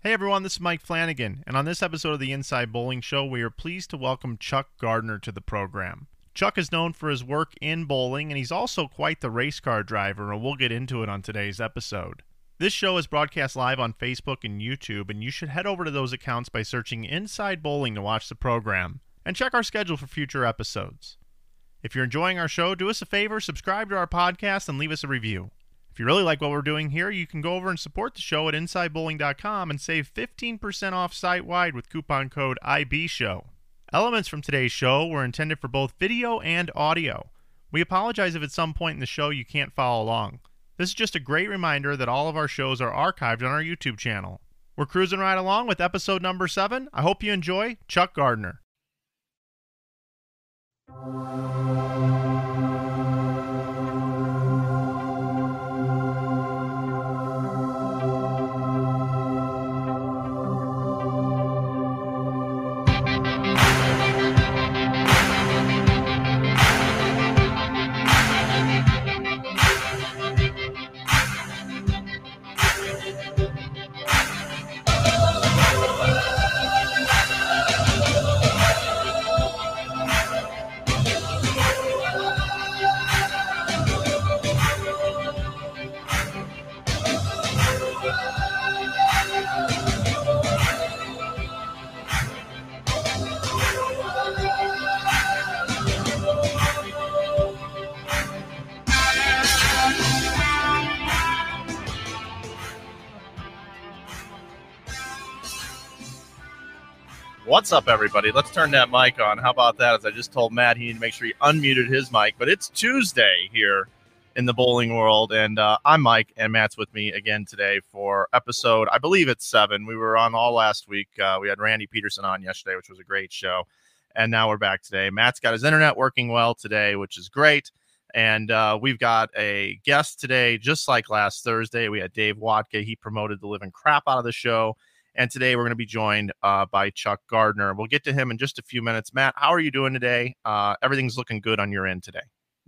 Hey everyone, this is Mike Flanagan, and on this episode of the Inside Bowling Show, we are pleased to welcome Chuck Gardner to the program. Chuck is known for his work in bowling, and he's also quite the race car driver, and we'll get into it on today's episode. This show is broadcast live on Facebook and YouTube, and you should head over to those accounts by searching Inside Bowling to watch the program and check our schedule for future episodes. If you're enjoying our show, do us a favor, subscribe to our podcast, and leave us a review. If you really like what we're doing here, you can go over and support the show at InsideBowling.com and save 15% off site wide with coupon code IBShow. Elements from today's show were intended for both video and audio. We apologize if at some point in the show you can't follow along. This is just a great reminder that all of our shows are archived on our YouTube channel. We're cruising right along with episode number 7. I hope you enjoy Chuck Gardner. What's up, everybody? Let's turn that mic on. How about that? As I just told Matt, he needed to make sure he unmuted his mic. But it's Tuesday here in the bowling world, and uh, I'm Mike, and Matt's with me again today for episode. I believe it's seven. We were on all last week. Uh, we had Randy Peterson on yesterday, which was a great show, and now we're back today. Matt's got his internet working well today, which is great. And uh, we've got a guest today, just like last Thursday. We had Dave Watka. He promoted the living crap out of the show. And today we're going to be joined uh, by Chuck Gardner. We'll get to him in just a few minutes. Matt, how are you doing today? Uh, everything's looking good on your end today.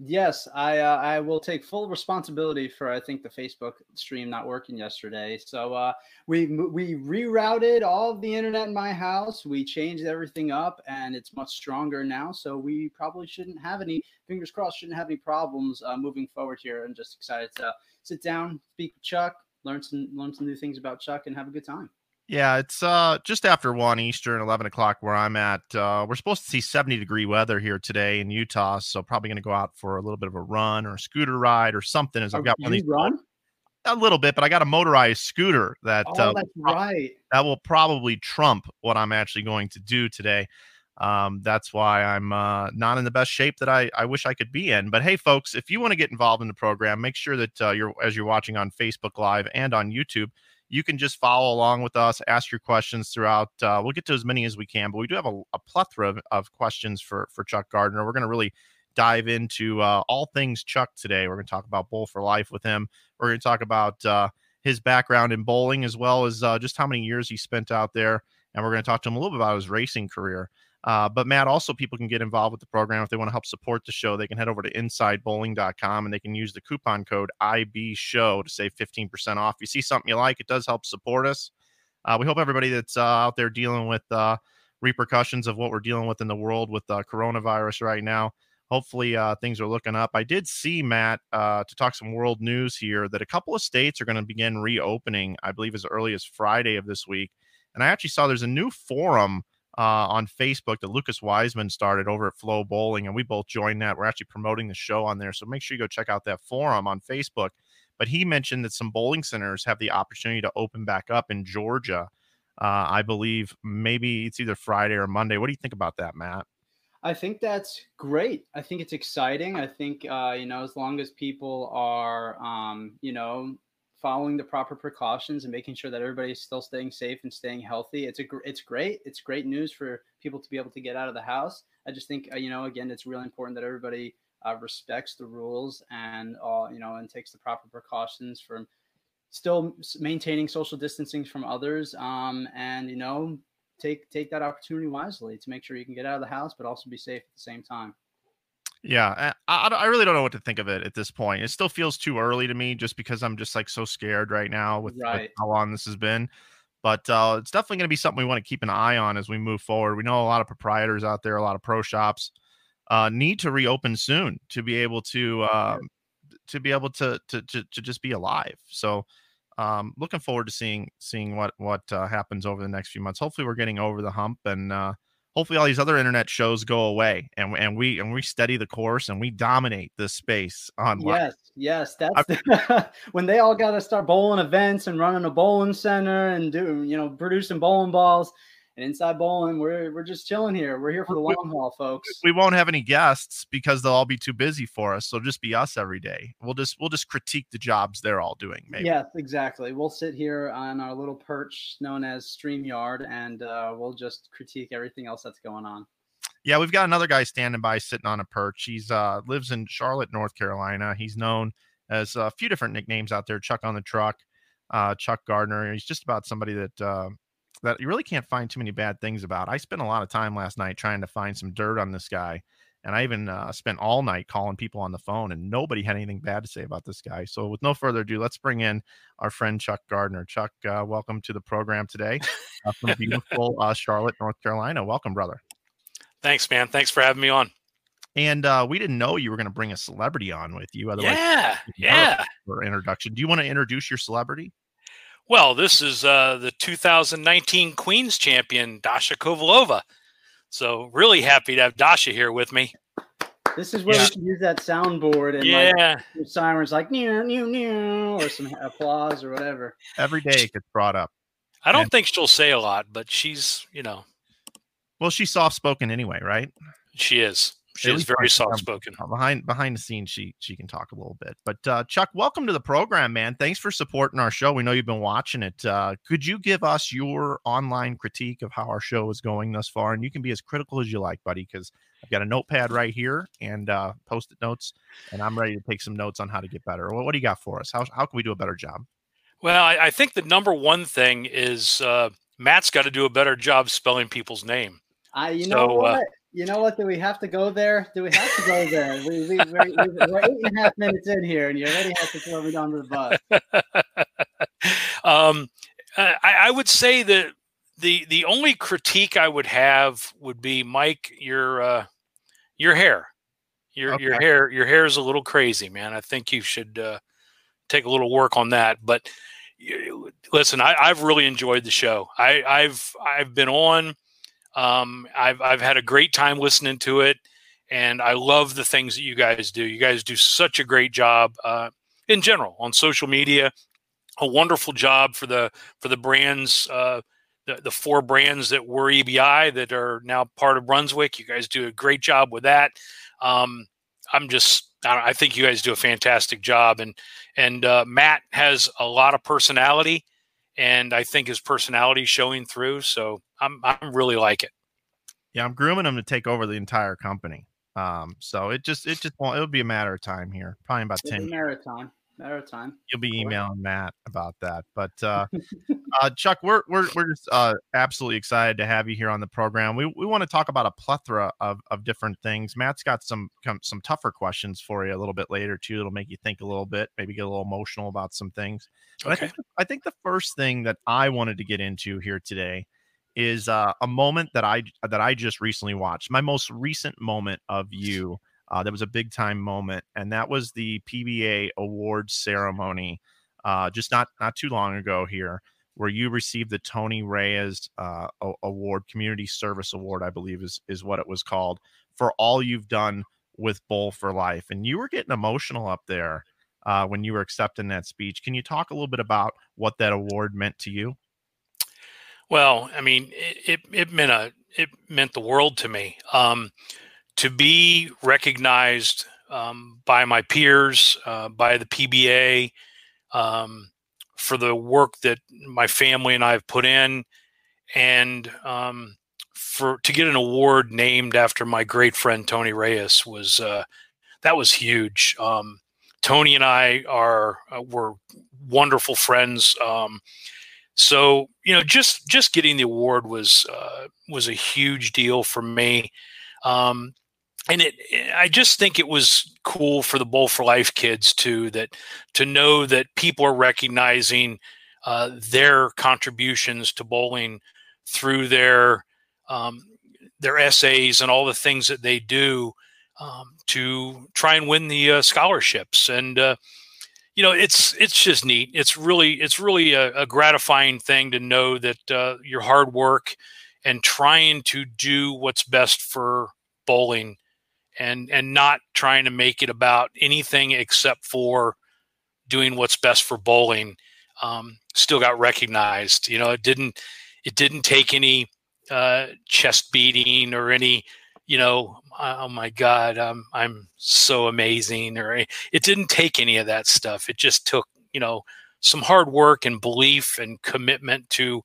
Yes, I uh, I will take full responsibility for I think the Facebook stream not working yesterday. So uh, we we rerouted all of the internet in my house. We changed everything up, and it's much stronger now. So we probably shouldn't have any fingers crossed shouldn't have any problems uh, moving forward here. I'm just excited to sit down, speak with Chuck, learn some learn some new things about Chuck, and have a good time. Yeah, it's uh just after one Eastern, eleven o'clock where I'm at. Uh, we're supposed to see 70 degree weather here today in Utah, so probably going to go out for a little bit of a run or a scooter ride or something. As I've got one of these run a little bit, but I got a motorized scooter that oh, uh, that's right. That will probably trump what I'm actually going to do today. Um, that's why I'm uh, not in the best shape that I, I wish I could be in. But hey, folks, if you want to get involved in the program, make sure that uh, you're as you're watching on Facebook Live and on YouTube you can just follow along with us, ask your questions throughout. Uh, we'll get to as many as we can, but we do have a, a plethora of, of, questions for for Chuck Gardner. We're going to really dive into uh, all things Chuck today. We're going to talk about Bowl for Life with him. We're going to talk about uh, his background in bowling as well as uh, just how many years he spent out there, and we're going to talk to him a little bit about his racing career. Uh, but Matt, also people can get involved with the program if they want to help support the show. They can head over to insidebowling.com and they can use the coupon code IB Show to save 15% off. If you see something you like, it does help support us. Uh, we hope everybody that's uh, out there dealing with uh, repercussions of what we're dealing with in the world with uh, coronavirus right now. Hopefully, uh, things are looking up. I did see Matt to talk some world news here that a couple of states are going to begin reopening. I believe as early as Friday of this week, and I actually saw there's a new forum uh, on Facebook that Lucas Wiseman started over at Flow Bowling, and we both joined that. We're actually promoting the show on there, so make sure you go check out that forum on Facebook. But he mentioned that some bowling centers have the opportunity to open back up in Georgia. Uh, I believe maybe it's either Friday or Monday. What do you think about that, Matt? I think that's great. I think it's exciting. I think uh, you know, as long as people are, um, you know, following the proper precautions and making sure that everybody's still staying safe and staying healthy. It's a it's great. It's great news for people to be able to get out of the house. I just think uh, you know again it's really important that everybody uh, respects the rules and uh, you know and takes the proper precautions from still maintaining social distancing from others um, and you know take take that opportunity wisely to make sure you can get out of the house but also be safe at the same time. Yeah, I, I really don't know what to think of it at this point. It still feels too early to me, just because I'm just like so scared right now with, right. with how long this has been. but uh, it's definitely going to be something we want to keep an eye on as we move forward. We know a lot of proprietors out there, a lot of pro shops uh, need to reopen soon to be able to um, to be able to, to to to just be alive. So um, looking forward to seeing seeing what what uh, happens over the next few months. Hopefully, we're getting over the hump, and uh, hopefully, all these other internet shows go away, and and we and we steady the course, and we dominate this space online. Yes, yes, that's the, when they all got to start bowling events and running a bowling center and doing you know producing bowling balls and inside bowling, we're we're just chilling here. We're here for the long haul, folks. We won't have any guests because they'll all be too busy for us. So just be us every day. We'll just we'll just critique the jobs they're all doing. Maybe. Yes, exactly. We'll sit here on our little perch known as StreamYard, and uh, we'll just critique everything else that's going on. Yeah, we've got another guy standing by, sitting on a perch. He's uh lives in Charlotte, North Carolina. He's known as a few different nicknames out there. Chuck on the truck, uh, Chuck Gardner. He's just about somebody that uh, that you really can't find too many bad things about. I spent a lot of time last night trying to find some dirt on this guy. And I even uh, spent all night calling people on the phone, and nobody had anything bad to say about this guy. So, with no further ado, let's bring in our friend Chuck Gardner. Chuck, uh, welcome to the program today uh, from beautiful uh, Charlotte, North Carolina. Welcome, brother. Thanks, man. Thanks for having me on. And uh, we didn't know you were going to bring a celebrity on with you. Otherwise, yeah, yeah. For introduction, do you want to introduce your celebrity? Well, this is uh, the 2019 Queens champion, Dasha Kovalova. So really happy to have Dasha here with me. This is where yeah. we can use that soundboard and yeah. like sirens like new new new or some applause or whatever. Every day it gets brought up. I don't and, think she'll say a lot, but she's you know. Well, she's soft spoken anyway, right? She is. She is very soft spoken. Behind behind the scenes, she she can talk a little bit. But uh, Chuck, welcome to the program, man. Thanks for supporting our show. We know you've been watching it. Uh, could you give us your online critique of how our show is going thus far? And you can be as critical as you like, buddy, because I've got a notepad right here and uh, post-it notes, and I'm ready to take some notes on how to get better. What, what do you got for us? How how can we do a better job? Well, I, I think the number one thing is uh, Matt's got to do a better job spelling people's name. I, you so, know uh, what? You know what? Do we have to go there? Do we have to go there? We, we, we're, we're, eight and a half minutes in here, and you already have to throw me under the bus. um, I, I, would say that the the only critique I would have would be Mike, your uh, your hair, your okay. your hair, your hair is a little crazy, man. I think you should uh, take a little work on that. But listen, I, have really enjoyed the show. I, I've I've been on um, I've I've had a great time listening to it, and I love the things that you guys do. You guys do such a great job uh, in general on social media. A wonderful job for the for the brands, uh, the the four brands that were EBI that are now part of Brunswick. You guys do a great job with that. Um, I'm just I think you guys do a fantastic job, and and uh, Matt has a lot of personality and I think his personality showing through. So I'm I'm really like it. Yeah, I'm grooming him to take over the entire company. Um, so it just it just won't it'll be a matter of time here, probably about it's ten. Matter of time. Matter of time. You'll be emailing Matt about that, but uh, uh, Chuck, we're we're we're just uh, absolutely excited to have you here on the program. We we want to talk about a plethora of of different things. Matt's got some some tougher questions for you a little bit later too. It'll make you think a little bit, maybe get a little emotional about some things. But okay. I think I think the first thing that I wanted to get into here today is uh, a moment that I that I just recently watched. My most recent moment of you. Uh, that was a big time moment, and that was the PBA awards ceremony, uh, just not not too long ago here, where you received the Tony Reyes uh, Award, Community Service Award, I believe is is what it was called, for all you've done with Bowl for Life, and you were getting emotional up there uh, when you were accepting that speech. Can you talk a little bit about what that award meant to you? Well, I mean, it, it, it meant a it meant the world to me. Um, to be recognized um, by my peers, uh, by the PBA, um, for the work that my family and I have put in, and um, for to get an award named after my great friend Tony Reyes was uh, that was huge. Um, Tony and I are uh, were wonderful friends. Um, so you know, just just getting the award was uh, was a huge deal for me. Um, and it, I just think it was cool for the Bowl for Life kids too that to know that people are recognizing uh, their contributions to bowling through their um, their essays and all the things that they do um, to try and win the uh, scholarships. And uh, you know, it's it's just neat. It's really it's really a, a gratifying thing to know that uh, your hard work and trying to do what's best for bowling and and not trying to make it about anything except for doing what's best for bowling um, still got recognized. You know it didn't it didn't take any uh, chest beating or any you know oh my god i'm i'm so amazing or it didn't take any of that stuff. It just took you know some hard work and belief and commitment to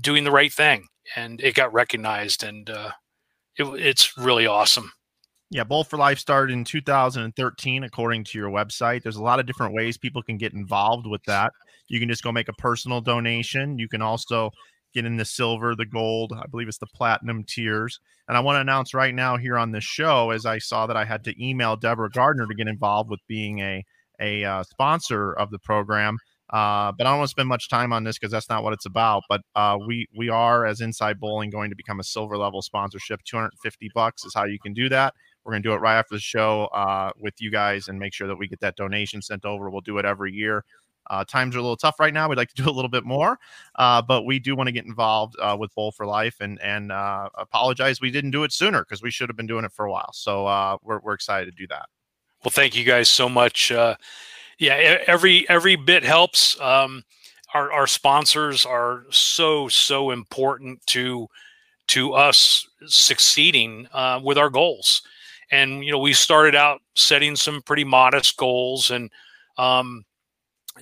doing the right thing and it got recognized and uh, it, it's really awesome yeah, Bowl for Life started in 2013, according to your website. There's a lot of different ways people can get involved with that. You can just go make a personal donation. You can also get in the silver, the gold, I believe it's the platinum tiers. And I want to announce right now here on this show, as I saw that I had to email Deborah Gardner to get involved with being a a uh, sponsor of the program. Uh, but I don't want to spend much time on this because that's not what it's about. But uh, we we are as Inside Bowling going to become a silver level sponsorship. 250 bucks is how you can do that. We're going to do it right after the show uh, with you guys and make sure that we get that donation sent over. We'll do it every year. Uh, times are a little tough right now. We'd like to do a little bit more, uh, but we do want to get involved uh, with Bowl for Life and and uh, apologize we didn't do it sooner because we should have been doing it for a while. So uh, we're we're excited to do that. Well, thank you guys so much. Uh, yeah, every every bit helps. Um, our our sponsors are so so important to to us succeeding with our goals and you know we started out setting some pretty modest goals and um,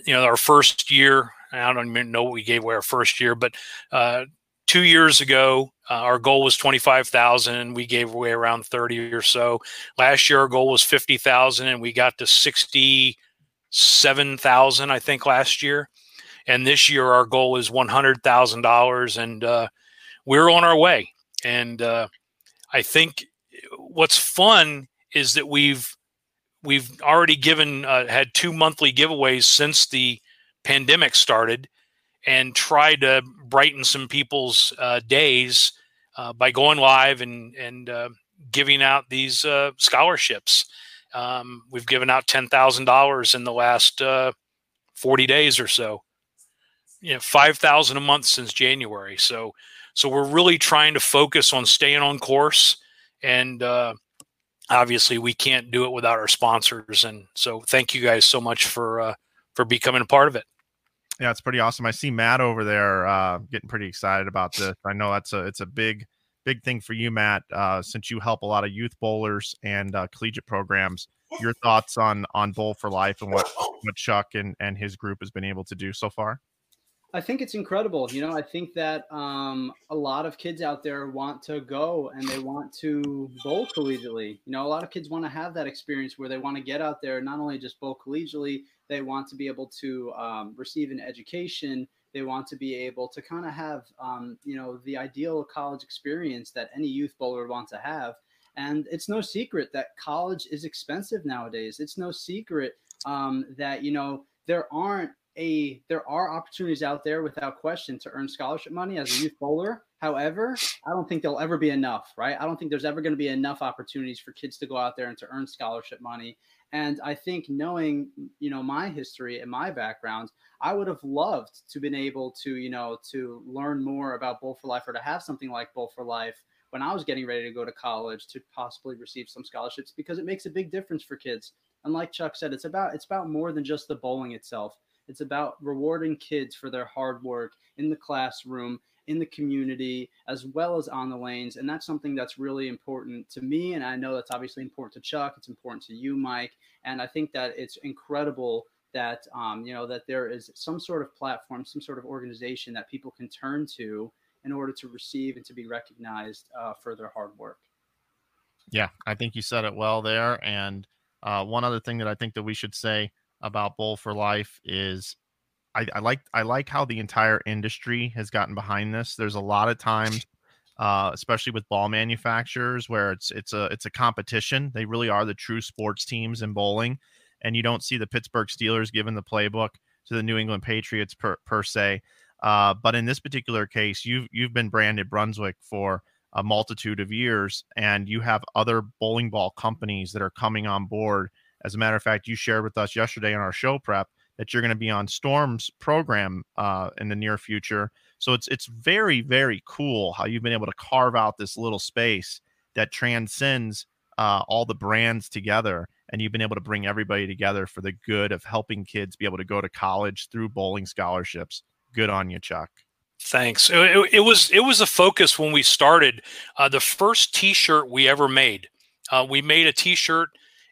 you know our first year i don't even know what we gave away our first year but uh, two years ago uh, our goal was 25000 and we gave away around 30 or so. Last year our goal was 50000 and we got to 67000 i think last year. And this year our goal is $100000 and uh, we're on our way. And uh, i think what's fun is that we've we've already given uh, had two monthly giveaways since the pandemic started and tried to brighten some people's uh, days uh, by going live and and uh, giving out these uh, scholarships. Um, we've given out ten thousand dollars in the last uh, forty days or so. You know, five thousand a month since January. So so we're really trying to focus on staying on course and uh, obviously we can't do it without our sponsors. And so thank you guys so much for uh, for becoming a part of it. Yeah, it's pretty awesome. I see Matt over there uh, getting pretty excited about this. I know that's a it's a big big thing for you, Matt, uh, since you help a lot of youth bowlers and uh, collegiate programs. Your thoughts on on Bowl for Life and what what Chuck and and his group has been able to do so far? I think it's incredible. You know, I think that um, a lot of kids out there want to go and they want to bowl collegiately. You know, a lot of kids want to have that experience where they want to get out there, not only just bowl collegially, they want to be able to um, receive an education. They want to be able to kind of have, um, you know, the ideal college experience that any youth bowler wants to have. And it's no secret that college is expensive nowadays. It's no secret um, that, you know, there aren't a there are opportunities out there without question to earn scholarship money as a youth bowler. However, I don't think there'll ever be enough, right? I don't think there's ever going to be enough opportunities for kids to go out there and to earn scholarship money. And I think knowing, you know, my history and my background, I would have loved to been able to, you know, to learn more about Bowl for Life or to have something like Bowl for Life when I was getting ready to go to college to possibly receive some scholarships because it makes a big difference for kids. And like Chuck said, it's about it's about more than just the bowling itself it's about rewarding kids for their hard work in the classroom, in the community, as well as on the lanes. And that's something that's really important to me. And I know that's obviously important to Chuck. It's important to you, Mike. And I think that it's incredible that um, you know that there is some sort of platform, some sort of organization that people can turn to in order to receive and to be recognized uh, for their hard work. Yeah, I think you said it well there. And uh, one other thing that I think that we should say about Bowl for Life is I, I, like I like how the entire industry has gotten behind this. There's a lot of times, uh, especially with ball manufacturers, where it's it's a it's a competition. They really are the true sports teams in bowling, and you don't see the Pittsburgh Steelers giving the playbook to the New England Patriots per per se. Uh, but in this particular case, you've you've been branded Brunswick for a multitude of years, and you have other bowling ball companies that are coming on board. As a matter of fact, you shared with us yesterday in our show prep that you're going to be on Storm's program uh, in the near future. So it's it's very very cool how you've been able to carve out this little space that transcends uh, all the brands together, and you've been able to bring everybody together for the good of helping kids be able to go to college through bowling scholarships. Good on you, Chuck. Thanks. It, it, was it was a focus when we started. Uh, the first T-shirt we ever made, uh, we made a T-shirt,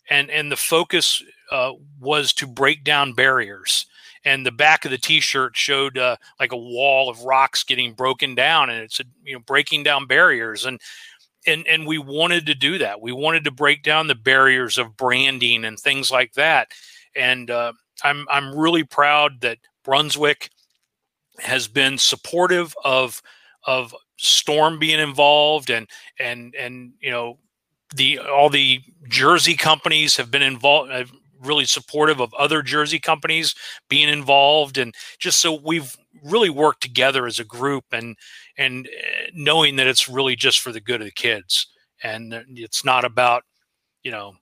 and and the focus uh, was to break down barriers. And the back of the T-shirt showed uh, like a wall of rocks getting broken down, and it's you know breaking down barriers. And and and we wanted to do that. We wanted to break down the barriers of branding and things like that. And uh, I'm I'm really proud that Brunswick has been supportive of of Storm being involved and and and you know the all the jersey companies have been involved uh, really supportive of other jersey companies being involved. And just so we've really worked together as a group and and uh, knowing that it's really just for the good of the kids. And it's not about you know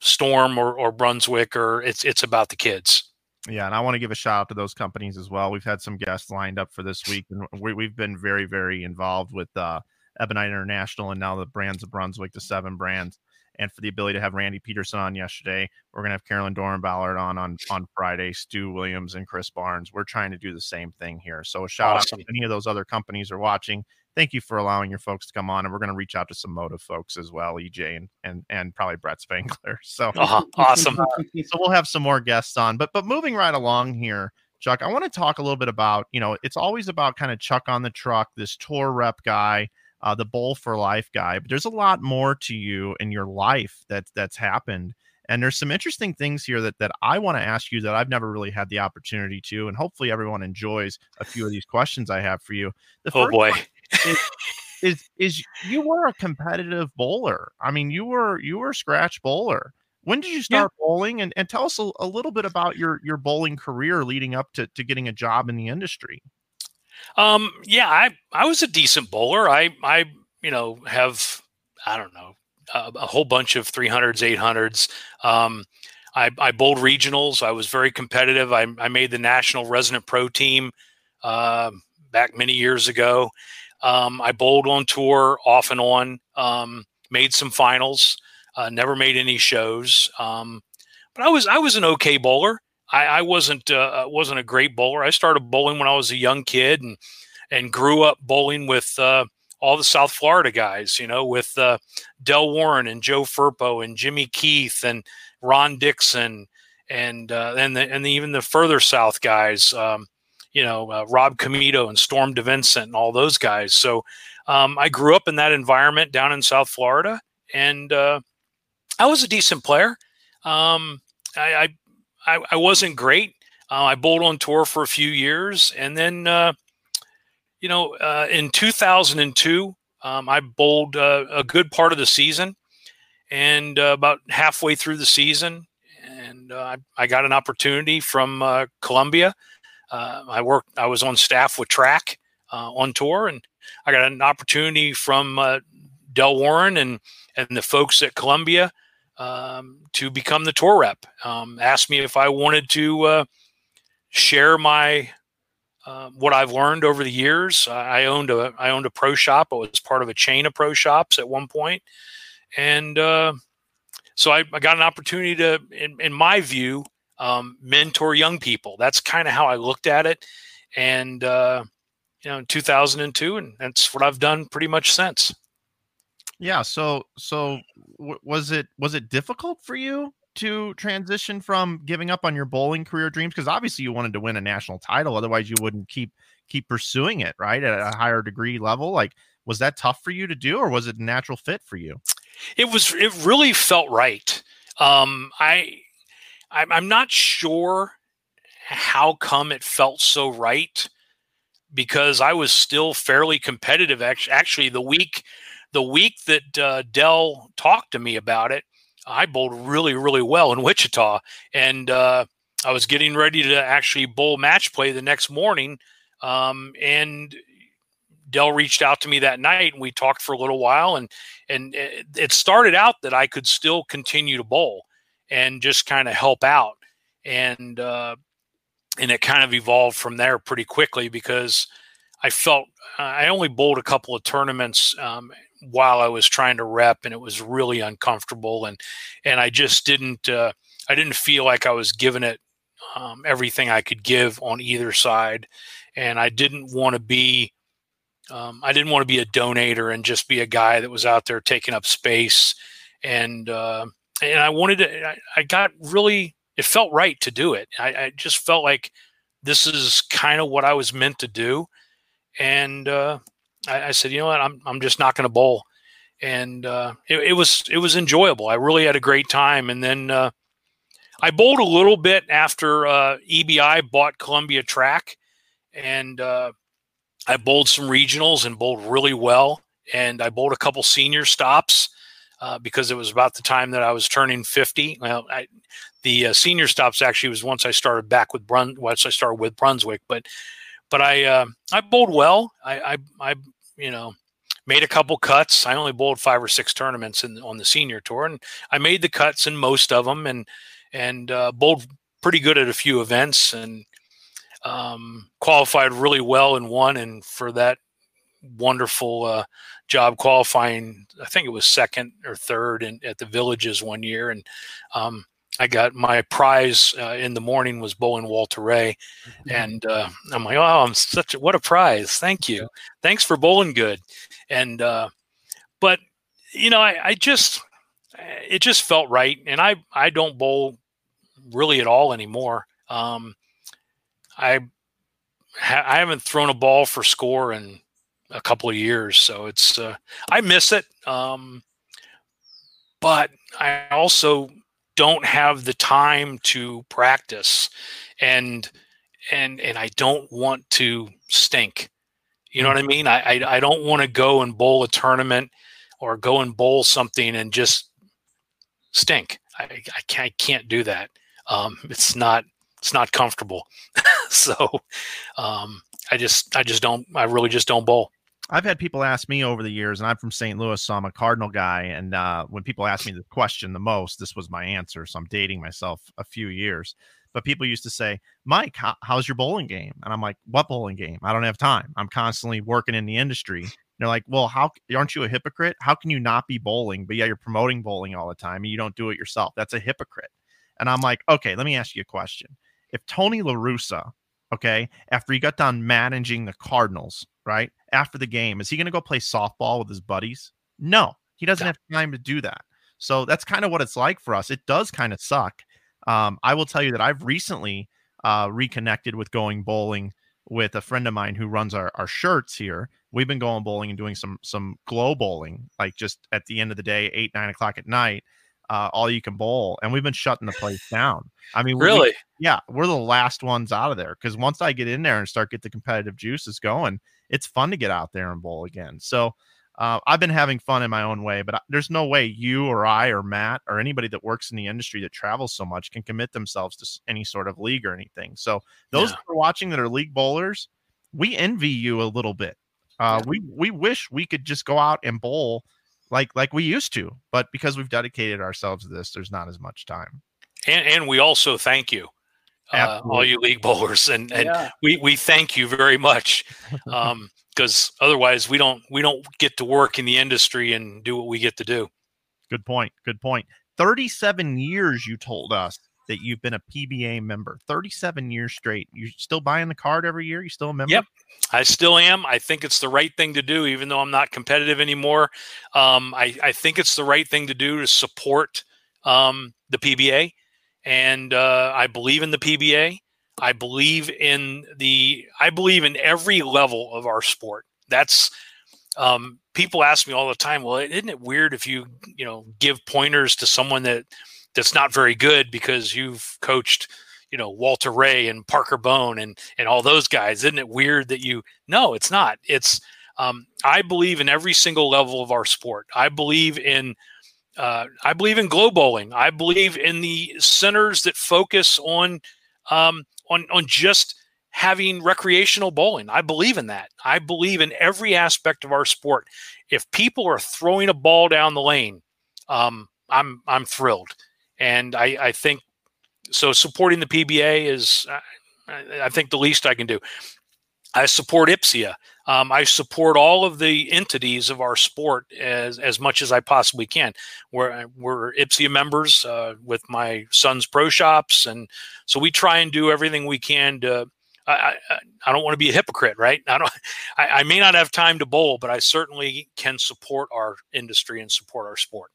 storm or, or brunswick or it's it's about the kids. Yeah, and I want to give a shout out to those companies as well. We've had some guests lined up for this week, and we, have been very, very involved with uh, Ebonite International and now the brands of Brunswick, the seven brands. And for the ability to have Randy Peterson on yesterday, we're going to have Carolyn Dorin-Ballard on, on on Friday, Stu Williams and Chris Barnes. We're trying to do the same thing here. So a shout awesome. out to any of those other companies are watching thank you for allowing your folks to come on. And we're going to reach out to some Motiv folks as well, EJ and and, and probably Brett Spangler. So uh-huh. awesome. so we'll have some more guests on. But but moving right along here, Chuck, I want to talk a little bit about, you know, it's always about kind of Chuck on the truck, this tour rep guy. Uh, the bowl for life guy, but there's a lot more to you in your life that that's happened. And there's some interesting things here that that I want to ask you that I've never really had the opportunity to, and hopefully everyone enjoys a few of these questions I have for you. The oh boy, is, is is you were a competitive bowler. I mean, you were you were a scratch bowler. When did you start yeah. bowling? And, and tell us a, a, little bit about your your bowling career leading up to, to getting a job in the industry. Um, yeah, I I was a decent bowler. I I you know have I don't know a, a whole bunch of 300s, 800s. Um, I, I bowled regionals. I was very competitive. I, I made the national resident pro team uh, back many years ago. Um, I bowled on tour off and on, um, made some finals, uh, never made any shows. Um, but I was I was an okay bowler. I, I wasn't uh, wasn't a great bowler. I started bowling when I was a young kid and and grew up bowling with uh, all the South Florida guys. You know, with uh, Del Warren and Joe Firpo and Jimmy Keith and Ron Dixon and uh, and the, and the, even the further south guys. Um, you know, uh, Rob Comito and Storm DeVincent and all those guys. So um, I grew up in that environment down in South Florida, and uh, I was a decent player. Um, I, I, I wasn't great. Uh, I bowled on tour for a few years, and then uh, you know, uh, in 2002, um, I bowled uh, a good part of the season, and about halfway through the season, and I, I got an opportunity from Columbia uh, I worked. I was on staff with Track uh, on tour, and I got an opportunity from uh, Del Warren and and the folks at Columbia um, to become the tour rep. Um, asked me if I wanted to uh, share my uh, what I've learned over the years. I owned a I owned a pro shop. I was part of a chain of pro shops at one point, and uh, so I, I, got an opportunity to, in, in my view, um, mentor young people. That's kind of how I looked at it. And, uh, you know, in 2002, and that's what I've done pretty much since. Yeah. So, so w- was it, was it difficult for you to transition from giving up on your bowling career dreams? Cause obviously you wanted to win a national title. Otherwise you wouldn't keep, keep pursuing it right at a higher degree level. Like, was that tough for you to do or was it a natural fit for you? It was, it really felt right. Um, I, I'm not sure how come it felt so right because I was still fairly competitive. Actually, the week the week that uh, Del talked to me about it, I bowled really, really well in Wichita, and uh, I was getting ready to actually bowl match play the next morning, um, and Del reached out to me that night, and we talked for a little while, and and it started out that I could still continue to bowl and just kind of help out, and uh, and it kind of evolved from there pretty quickly because I felt uh, I only bowled a couple of tournaments um, while I was trying to rep, and it was really uncomfortable, and and I just didn't uh, I didn't feel like I was giving it um, everything I could give on either side, and I didn't want to be um, I didn't want to be a donator and just be a guy that was out there taking up space, and uh, and I wanted to. I, I, got really. It felt right to do it. I, I just felt like this is kind of what I was meant to do, and uh, I, I, said, you know what, I'm I'm just not going to bowl, and uh, it, it, was it was enjoyable. I really had a great time, and then uh, I bowled a little bit after uh, EBI bought Columbia Track, and uh, I bowled some regionals and bowled really well, and I bowled a couple senior stops. Uh, because it was about the time that I was turning 50. Well, I, the uh, senior stops actually was once I started back with Brun, once I started with Brunswick, but but I uh, I bowled well. I, I, I you know made a couple cuts. I only bowled five or six tournaments in, on the senior tour, and I made the cuts in most of them, and and uh, bowled pretty good at a few events, and um, qualified really well in one. And for that wonderful uh, job qualifying, I think it was second or third in, at the villages one year, and um, I got my prize uh, in the morning was bowling Walter Ray, mm-hmm. and uh, I'm like, oh, I'm such a, what a prize! Thank you, thanks for bowling good, and uh, but you know, I, I just it just felt right, and I I don't bowl really at all anymore. Um, I ha- I haven't thrown a ball for score in a couple of years, so it's uh, I miss it. Um, but I also don't have the time to practice and and and I don't want to stink. You know what I mean? I I, I don't want to go and bowl a tournament or go and bowl something and just stink. I, I can't, I can't do that. Um, it's not it's not comfortable. so um, I just I just don't I really just don't bowl. I've had people ask me over the years, and I'm from St. Louis, so I'm a Cardinal guy. And uh, when people ask me the question the most, this was my answer. So I'm dating myself a few years. But people used to say, Mike, how, how's your bowling game? And I'm like, what bowling game? I don't have time. I'm constantly working in the industry. they're like, well, how aren't you a hypocrite? How can you not be bowling? But yeah, you're promoting bowling all the time and you don't do it yourself. That's a hypocrite. And I'm like, okay, let me ask you a question. If Tony LaRussa, okay, after he got done managing the Cardinals, right? After the game, is he going to go play softball with his buddies? No, he doesn't have time to do that. So that's kind of what it's like for us. It does kind of suck. Um, I will tell you that I've recently uh, reconnected with going bowling with a friend of mine who runs our, our shirts here. We've been going bowling and doing some some glow bowling, like just at the end of the day, eight nine o'clock at night, uh, all you can bowl, and we've been shutting the place down. I mean, really, we, yeah, we're the last ones out of there because once I get in there and start get the competitive juices going, it's fun to get out there and bowl again. So uh, I've been having fun in my own way, but there's no way you or I or Matt or anybody that works in the industry that travels so much can commit themselves to any sort of league or anything. So those yeah. are watching that are league bowlers, we envy you a little bit. Uh, yeah. We we wish we could just go out and bowl like like we used to, but because we've dedicated ourselves to this, there's not as much time. And, and we also thank you uh, all you league bowlers, and and yeah. we we thank you very much, because um, otherwise we don't we don't get to work in the industry and do what we get to do. Good point. Good point. Thirty-seven years, you told us that you've been a PBA member. Thirty-seven years straight. You still buying the card every year? You still a member? Yep, I still am. I think it's the right thing to do, even though I'm not competitive anymore. Um, I I think it's the right thing to do to support um, the PBA and uh, I believe in the PBA. I believe in the. I believe in every level of our sport. That's um, people ask me all the time. Well, isn't it weird if you you know give pointers to someone that that's not very good because you've coached you know Walter Ray and Parker Bohn and and all those guys? Isn't it weird that you? No, it's not. It's um, I believe in every single level of our sport. I believe in uh, I believe in glow bowling. I believe in the centers that focus on um, on on just having recreational bowling. I believe in that. I believe in every aspect of our sport. If people are throwing a ball down the lane, um, I'm I'm thrilled, and I, I think so. Supporting the PBA is, I, I think, the least I can do. I support IPSIA. Um, I support all of the entities of our sport as as much as I possibly can. We're we're IPSIA members uh, with my son's pro shops, and so we try and do everything we can to. I, I, I don't want to be a hypocrite, right? I don't. I, I may not have time to bowl, but I certainly can support our industry and support our sport.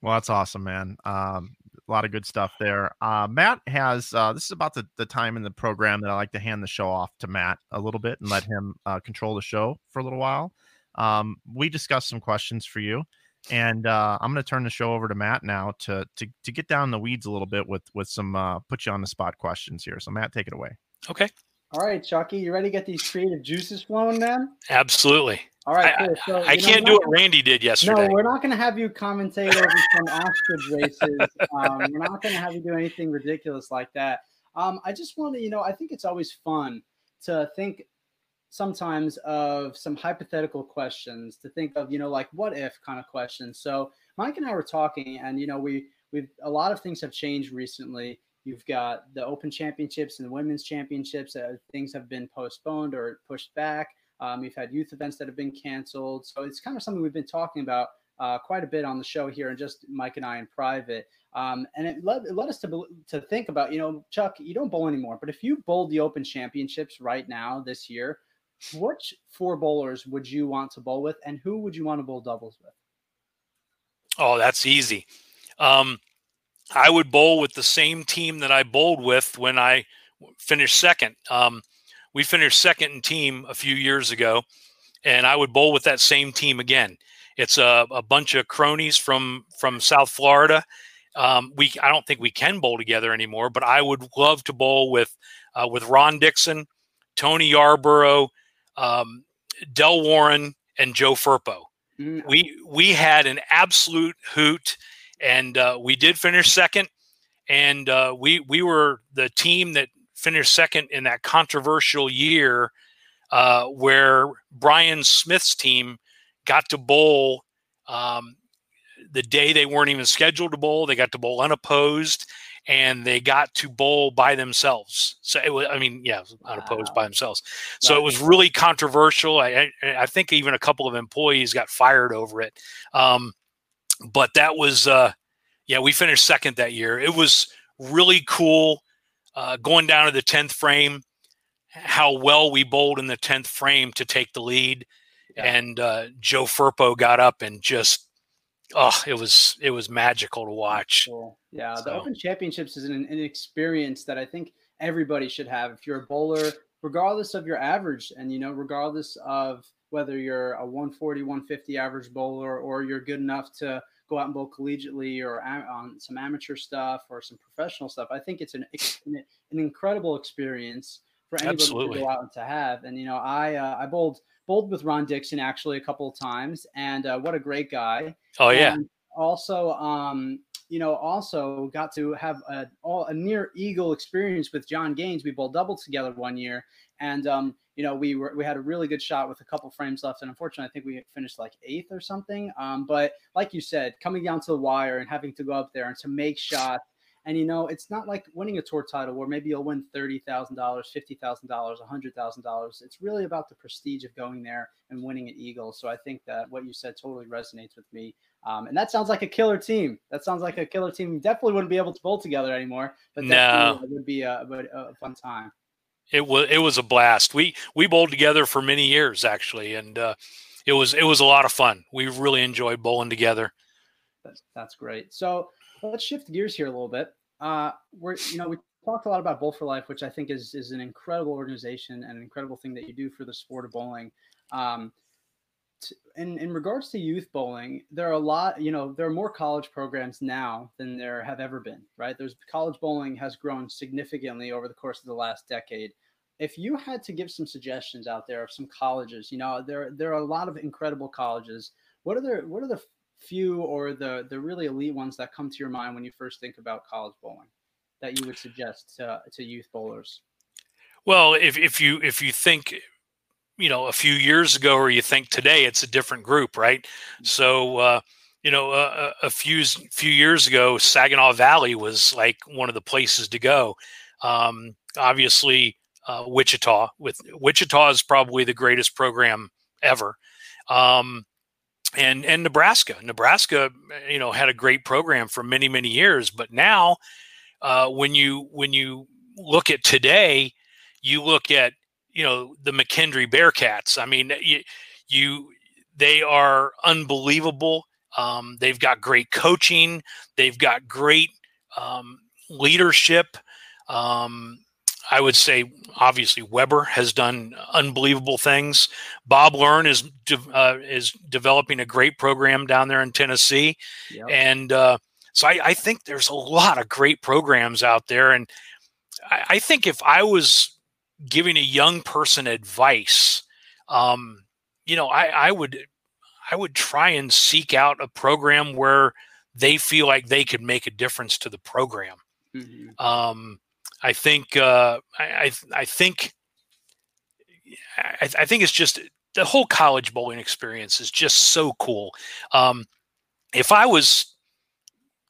Well, that's awesome, man. Um, a lot of good stuff there. Uh, Matt has uh, this is about the, the time in the program that I like to hand the show off to Matt a little bit and let him uh, control the show for a little while. Um, we discussed some questions for you, and uh, I'm going to turn the show over to Matt now to to to get down the weeds a little bit with with some uh, put you on the spot questions here. So Matt, take it away. Okay. All right, Chucky, you ready to get these creative juices flowing, man? Absolutely. All right, I, cool. So, I, I can't do what Randy did yesterday. No, we're not going to have you commentate over some ostrich races. Um, we're not going to have you do anything ridiculous like that. Um, I just want to, you know, I think it's always fun to think sometimes of some hypothetical questions, to think of, you know, like what if kind of questions. So Mike and I were talking, and you know, we we've a lot of things have changed recently. You've got the Open Championships and the Women's Championships. Uh, things have been postponed or pushed back. Um, we've had youth events that have been canceled. So it's kind of something we've been talking about uh, quite a bit on the show here, and just Mike and I in private. Um, and it led, it led us to to think about, you know, Chuck, you don't bowl anymore, but if you bowled the Open Championships right now this year, which four bowlers would you want to bowl with, and who would you want to bowl doubles with? Oh, that's easy. Um, I would bowl with the same team that I bowled with when I finished second. Um, we finished second in team a few years ago, and I would bowl with that same team again. It's a, a bunch of cronies from from South Florida. Um, we I don't think we can bowl together anymore, but I would love to bowl with uh, with Ron Dixon, Tony Yarborough, um, Del Warren, and Joe Firpo. Mm. We we had an absolute hoot, and uh, we did finish second, and uh, we we were the team that finished second in that controversial year uh, where Brian Smith's team got to bowl um, the day they weren't even scheduled to bowl. They got to bowl unopposed and they got to bowl by themselves. So it was, I mean, yeah, unopposed wow. by themselves. So it was really controversial. I, I, I, think even a couple of employees got fired over it. Um, but that was, uh, yeah, we finished second that year. It was really cool uh, going down to the 10th frame, how well we bowled in the 10th frame to take the lead. Yeah. And uh, Joe Firpo got up and just, oh, it was it was magical to watch. Cool. Yeah, so. the Open Championships is an, an experience that I think everybody should have. If you're a bowler, regardless of your average, and you know, regardless of whether you're a 140, 150 average bowler or you're good enough to go out and bowl collegiately or on some amateur stuff or some professional stuff. I think it's an an incredible experience for anybody Absolutely. to go out and to have. And you know, I uh, I bowled bowled with Ron Dixon actually a couple of times, and uh, what a great guy. Oh yeah. And also, um, you know, also got to have a, all, a near eagle experience with John Gaines. We bowled double together one year, and um, you know, we were we had a really good shot with a couple frames left, and unfortunately, I think we finished like eighth or something. Um, but like you said, coming down to the wire and having to go up there and to make shots, and you know, it's not like winning a tour title where maybe you'll win thirty thousand dollars, fifty thousand dollars, a hundred thousand dollars. It's really about the prestige of going there and winning an Eagle. So I think that what you said totally resonates with me. Um, and that sounds like a killer team. That sounds like a killer team. Definitely wouldn't be able to bowl together anymore, but no. it would be a, a fun time it was it was a blast. We we bowled together for many years actually, and uh, it was it was a lot of fun. We really enjoyed bowling together. That's, that's great. So let's shift gears here a little bit. Uh, we're you know we talked a lot about Bowl for Life, which I think is is an incredible organization and an incredible thing that you do for the sport of bowling. Um, in in regards to youth bowling, there are a lot. You know, there are more college programs now than there have ever been. Right? There's college bowling has grown significantly over the course of the last decade. If you had to give some suggestions out there of some colleges, you know, there there are a lot of incredible colleges. What are the what are the few or the the really elite ones that come to your mind when you first think about college bowling? that you would suggest to, to youth bowlers? Well, if, if you if you think you know a few years ago or you think today it's a different group right mm-hmm. so uh, you know a, a, few few years ago saginaw valley was like one of the places to go um, obviously uh, wichita with wichita is probably the greatest program ever um, and and nebraska nebraska you know had a great program for many many years but now uh, when you when you look at today you look at you know the McKendree Bearcats. I mean, you, you they are unbelievable. Um, they've got great coaching. They've got great um, leadership. Um, I would say, obviously, Webber has done unbelievable things. Bob Learn is de- uh, is developing a great program down there in Tennessee, yep. and uh, so I, I, think there's a lot of great programs out there. And I, I think if I was giving a young person advice, um, you know, I, I would I would try and seek out a program where they feel like they could make a difference to the program. Mm-hmm. Um, I think uh, I, I, I think I, I, think it's just the whole college bowling experience is just so cool. Um, if I was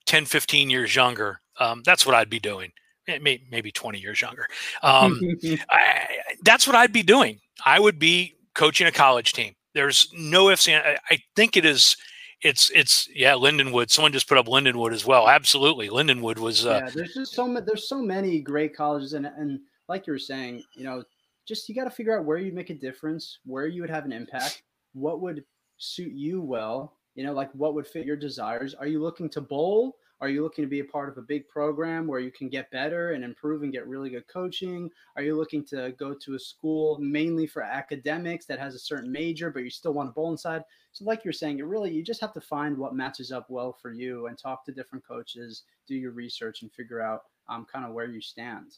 10, 15 years younger, um, that's what I'd be doing. Maybe 20 years younger. Um, I, that's what I'd be doing. I would be coaching a college team. There's no ifs. I, I think it is. It's it's yeah. Lindenwood. Someone just put up Lindenwood as well. Absolutely, Lindenwood was. Uh, yeah, there's just so many. There's so many great colleges, and and like you were saying, you know, just you got to figure out where you make a difference, where you would have an impact, what would suit you well. You know, like what would fit your desires. Are you looking to bowl? Are you looking to be a part of a big program where you can get better and improve and get really good coaching? Are you looking to go to a school mainly for academics that has a certain major, but you still want to bowl inside? So, like you're saying, it really you just have to find what matches up well for you and talk to different coaches, do your research, and figure out um, kind of where you stand.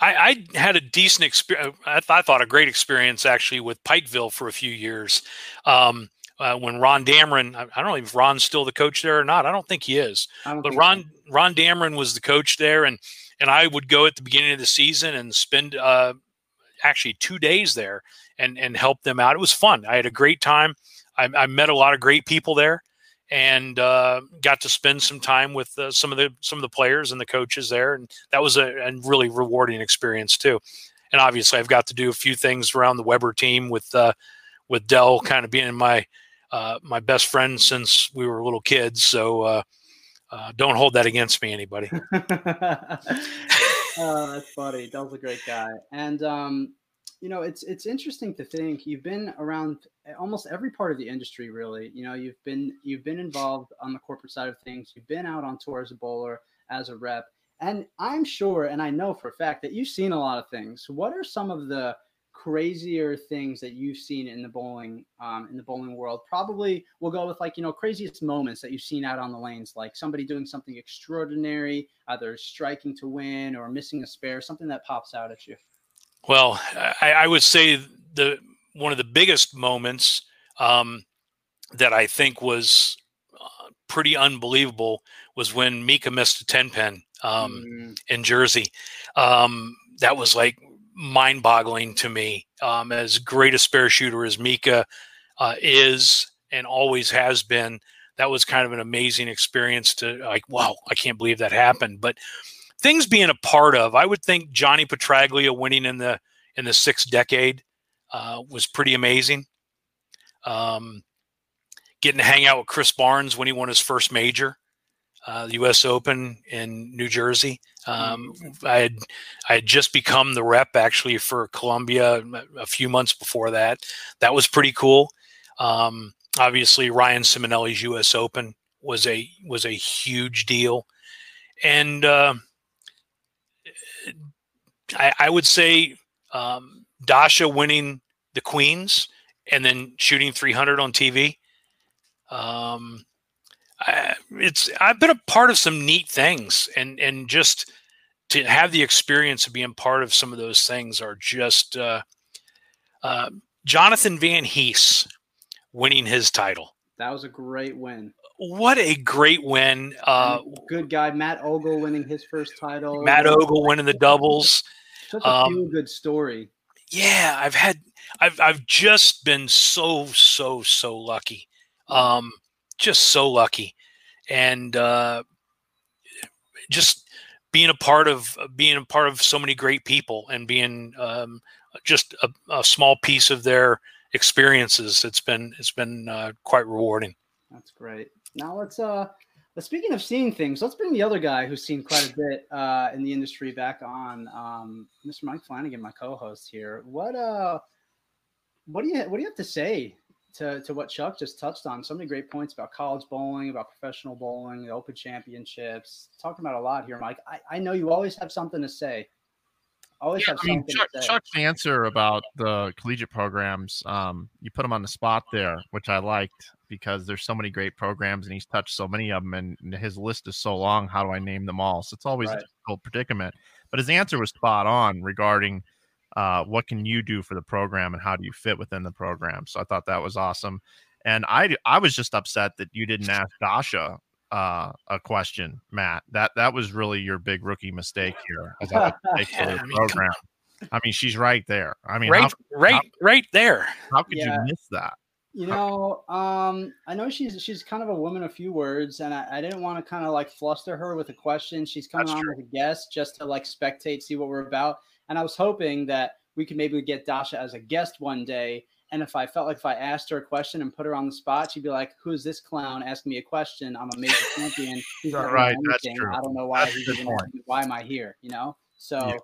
I, I, had a decent experience. I, th- I, thought a great experience actually with Pikeville for a few years. Um, uh, when Ron Dameron, I, I, don't know if Ron's still the coach there or not. I don't think he is. But Ron so. Ron Dameron was the coach there, and and I would go at the beginning of the season and spend uh, actually two days there and and help them out. It was fun. I had a great time. I, I met a lot of great people there, and uh, got to spend some time with uh, some of the some of the players and the coaches there, and that was a, a really rewarding experience too. And obviously, I've got to do a few things around the Webber team with uh, with Del kind of being in my uh, my best friend since we were little kids. So uh, uh, don't hold that against me, anybody. oh, that's funny. A great guy, and um, you know it's it's interesting to think you've been around almost every part of the industry. Really, you know you've been you've been involved on the corporate side of things. You've been out on tour as a bowler, as a rep, and I'm sure, and I know for a fact that you've seen a lot of things. What are some of the crazier things that you've seen in the bowling um, in the bowling world probably we'll go with like you know craziest moments that you've seen out on the lanes like somebody doing something extraordinary either striking to win or missing a spare something that pops out at you well i, I would say the one of the biggest moments um, that i think was uh, pretty unbelievable was when mika missed a 10 pin um, mm. in jersey um, that was like mind boggling to me. Um, as great a spare shooter as Mika uh, is and always has been, that was kind of an amazing experience to like, wow, I can't believe that happened. But things being a part of, I would think Johnny Petraglia winning in the in the sixth decade uh, was pretty amazing. Um, getting to hang out with Chris Barnes when he won his first major uh, the U.S. Open in New Jersey. Um, mm-hmm. I had I had just become the rep actually for Columbia a few months before that. That was pretty cool. Um, obviously, Ryan Ciminelli's U.S. Open was a was a huge deal, and uh, I, I, would say um, Dasha winning the Queens and then shooting 300 on TV. Um, I, it's I've been a part of some neat things, and and just to have the experience of being part of some of those things are just uh, uh, Jonathan Van Hees winning his title. That was a great win. What a great win! Uh, good guy, Matt Ogle winning his first title. Matt Ogle winning the doubles. Such a um, good story. Yeah, I've had, I've, I've just been so, so, so lucky. Um, just so lucky, and uh, just being a part of being a part of so many great people and being um, just a, a, small piece of their experiences. It's been it's been uh, quite rewarding. That's great. Now let's uh speaking of seeing things, let's bring the other guy who's seen quite a bit uh, in the industry back on, um, Mr. Mike Flanagan, my co-host here. What uh, what do you what do you have to say to to what Chuck just touched on? So many great points about college bowling, about professional bowling, the Open Championships. Talking about a lot here, Mike. I, I know you always have something to say. Always yeah, have I mean, Chuck, Chuck's answer about the collegiate programs, um, you put him on the spot there, which I liked because there's so many great programs and he's touched so many of them, and his list is so long. How do I name them all? So it's always right. a difficult predicament. But his answer was spot on regarding uh, what can you do for the program and how do you fit within the program. So I thought that was awesome. And I I was just upset that you didn't ask Dasha uh, a question, Matt. That that was really your big rookie mistake here. yeah, I mean, program. I mean, she's right there. I mean, right, how, right, how, right there. How could yeah. you miss that? You know, um, I know she's she's kind of a woman of few words, and I, I didn't want to kind of like fluster her with a question. She's coming That's on true. with a guest just to like spectate, see what we're about. And I was hoping that we could maybe get Dasha as a guest one day and if I felt like if I asked her a question and put her on the spot, she'd be like, "Who's this clown asking me a question? I'm a major champion. He's not right. That's true. I don't know why. he's even, why am I here? You know." So, yeah.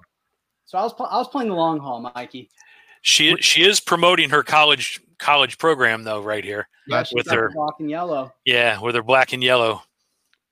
so I was I was playing the long haul, Mikey. She she is promoting her college college program though, right here. Yeah, with her black and yellow. Yeah, with her black and yellow.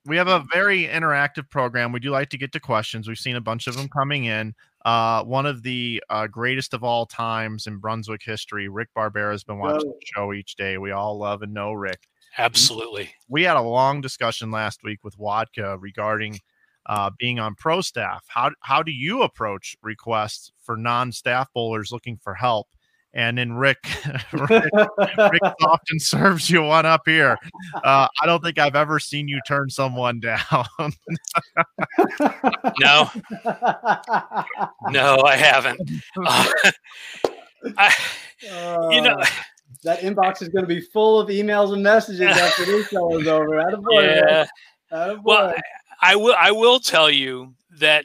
We have a very interactive program. We do like to get to questions. We've seen a bunch of them coming in. Uh, one of the uh, greatest of all times in Brunswick history. Rick Barbera has been watching the show each day. We all love and know Rick. Absolutely. We had a long discussion last week with Wadka regarding uh, being on pro staff. How how do you approach requests for non-staff bowlers looking for help? And then Rick, Rick, Rick often serves you one up here. Uh, I don't think I've ever seen you turn someone down. no, no, I haven't. Uh, I, you know. Uh, that inbox is going to be full of emails and messages after this show is over. Attaboy, yeah. Attaboy. Well, I will. I will tell you that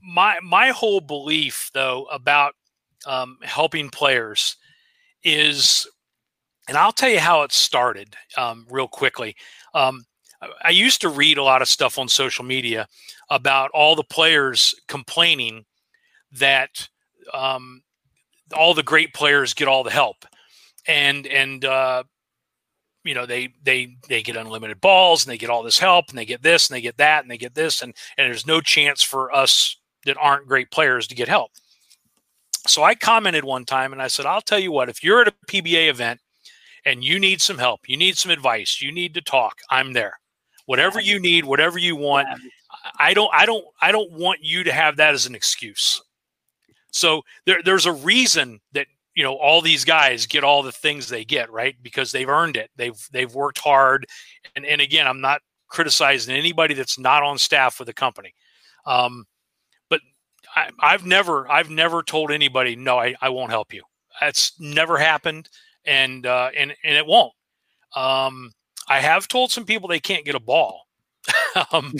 my my whole belief, though, about um, helping players is, and I'll tell you how it started um, real quickly. Um, I used to read a lot of stuff on social media about all the players complaining that um, all the great players get all the help, and and uh, you know they they they get unlimited balls and they get all this help and they get this and they get that and they get this and and there's no chance for us that aren't great players to get help. So I commented one time and I said, I'll tell you what, if you're at a PBA event and you need some help, you need some advice, you need to talk, I'm there. Whatever you need, whatever you want, I don't I don't I don't want you to have that as an excuse. So there, there's a reason that you know all these guys get all the things they get, right? Because they've earned it. They've they've worked hard. And and again, I'm not criticizing anybody that's not on staff with the company. Um, I, have never I've never told anybody no I, I won't help you. That's never happened, and uh, and and it won't. Um, I have told some people they can't get a ball, um,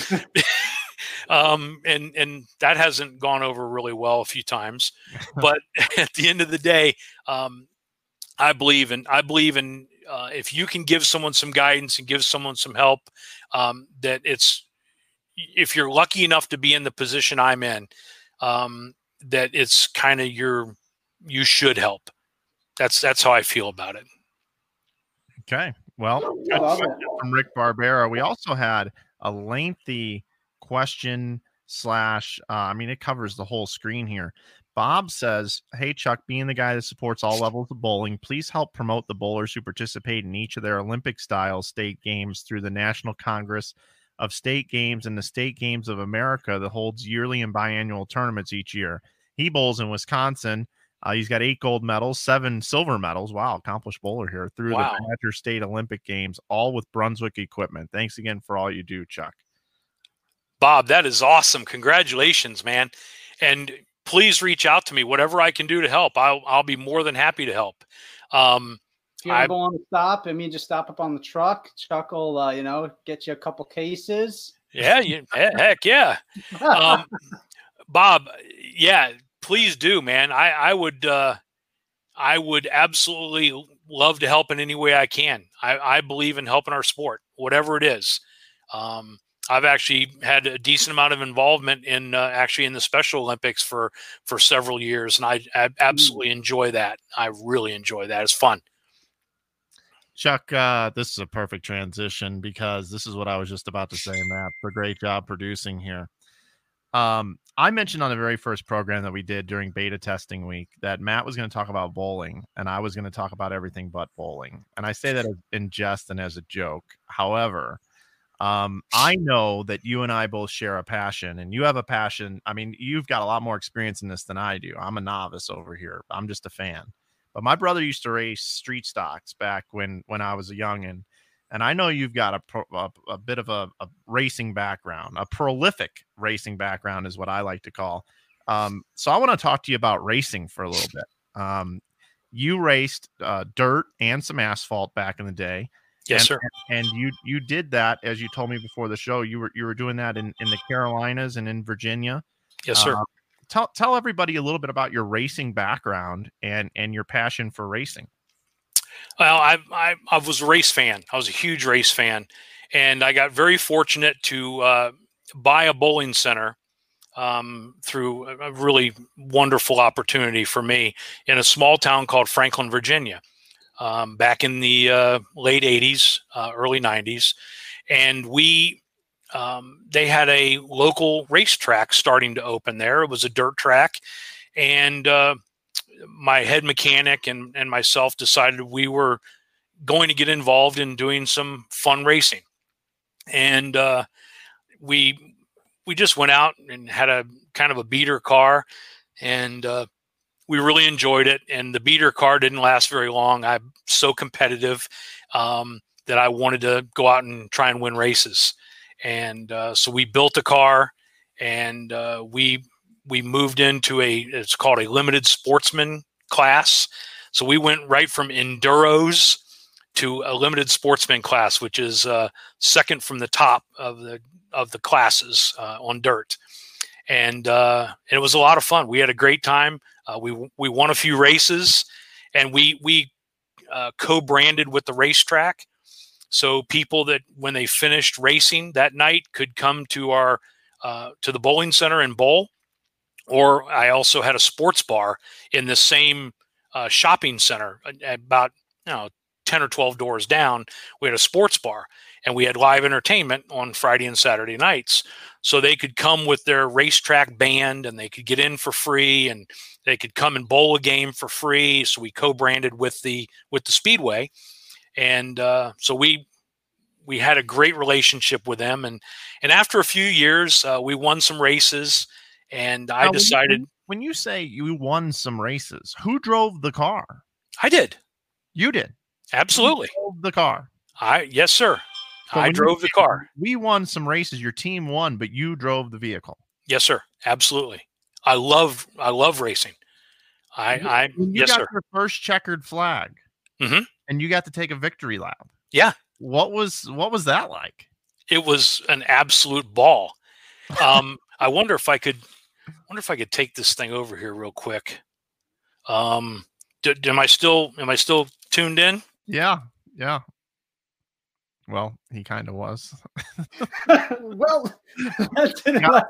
um, and and that hasn't gone over really well a few times. But at the end of the day, um, I believe in I believe in uh, if you can give someone some guidance and give someone some help, um, that it's if you're lucky enough to be in the position I'm in, um, that it's kind of your you should help. That's that's how I feel about it. Okay. Well, from Rick Barbera. We also had a lengthy question slash. Uh, I mean, it covers the whole screen here. Bob says, Hey, Chuck, being the guy that supports all levels of bowling, please help promote the bowlers who participate in each of their Olympic style state games through the National Congress of state games and the state games of America that holds yearly and biannual tournaments each year. He bowls in Wisconsin. Uh, he's got eight gold medals, seven silver medals. Wow, accomplished bowler here through Wow. the Badger State Olympic Games, all with Brunswick equipment. Thanks again for all you do, Chuck. Bob, that is awesome. Congratulations, man. And please reach out to me, whatever I can do to help. I'll, I'll be more than happy to help. Um, you ever I- go on the stop, I mean, just stop up on the truck. Chuck will, uh, you know, get you a couple cases. yeah, you, heck yeah. Um, Bob, yeah, please do, man. I, I would, uh, I would absolutely love to help in any way I can. I, I believe in helping our sport, whatever it is. Um, I've actually had a decent amount of involvement in uh, actually in the Special Olympics for for several years, and I, I absolutely enjoy that. I really enjoy that. It's fun. Chuck, uh, this is a perfect transition because this is what I was just about to say, Matt. For great job producing here. Um, I mentioned on the very first program that we did during beta testing week that Matt was going to talk about bowling and I was going to talk about everything but bowling. And I say that in jest and as a joke. However, um, I know that you and I both share a passion, and you have a passion. I mean, you've got a lot more experience in this than I do. I'm a novice over here. I'm just a fan. But my brother used to race street stocks back when when I was a youngin, and I know you've got a pro, a, a bit of a, a racing background, a prolific racing background is what I like to call. Um, so I want to talk to you about racing for a little bit. Um, you raced uh, dirt and some asphalt back in the day Yes, and, sir. And you you did that as you told me before the show. You were you were doing that in in the Carolinas and in Virginia. Yes, sir. Uh, tell tell everybody a little bit about your racing background and and your passion for racing. Well, I, I I was a race fan. I was a huge race fan, and I got very fortunate to uh, buy a bowling center um, through a really wonderful opportunity for me in a small town called Franklin, Virginia, um, back in the uh, late '80s, uh, early '90s, and we. Um, they had a local racetrack starting to open there. It was a dirt track, and uh, my head mechanic and, and myself decided we were going to get involved in doing some fun racing. And uh, we we just went out and had a kind of a beater car, and uh, we really enjoyed it. And the beater car didn't last very long. I'm so competitive um, that I wanted to go out and try and win races. And uh, so we built a car, and uh, we we moved into a it's called a limited sportsman class. So we went right from enduros to a limited sportsman class, which is uh, second from the top of the of the classes uh, on dirt, and uh, it was a lot of fun. We had a great time. Uh, we we won a few races, and we we co-branded with the racetrack. So people that when they finished racing that night could come to our uh, to the bowling center and bowl or I also had a sports bar in the same uh, shopping center, about you know ten or twelve doors down. We had a sports bar, and we had live entertainment on Friday and Saturday nights, so they could come with their racetrack band, and they could get in for free, and they could come and bowl a game for free. So we co-branded with the with the Speedway, and uh, so we we had a great relationship with them, and and after a few years, uh, we won some races and I Now, when you- decided when, you say you won some races, who drove the car? I did You did. Absolutely. drove the car. I yes, sir. So I when you drove the car. We won some races. Your team won, but you drove the vehicle. Yes, sir. Absolutely. I love I love racing. I I you yes, got sir. your first checkered flag, Mhm. And you got to take a victory lap. Yeah. What was what was that like? It was an absolute ball. Um, I wonder if I could wonder if I could take this thing over here real quick. Um, d- d- am I still am I still tuned in? Yeah, yeah. Well, he kind of was. well, that didn't Got.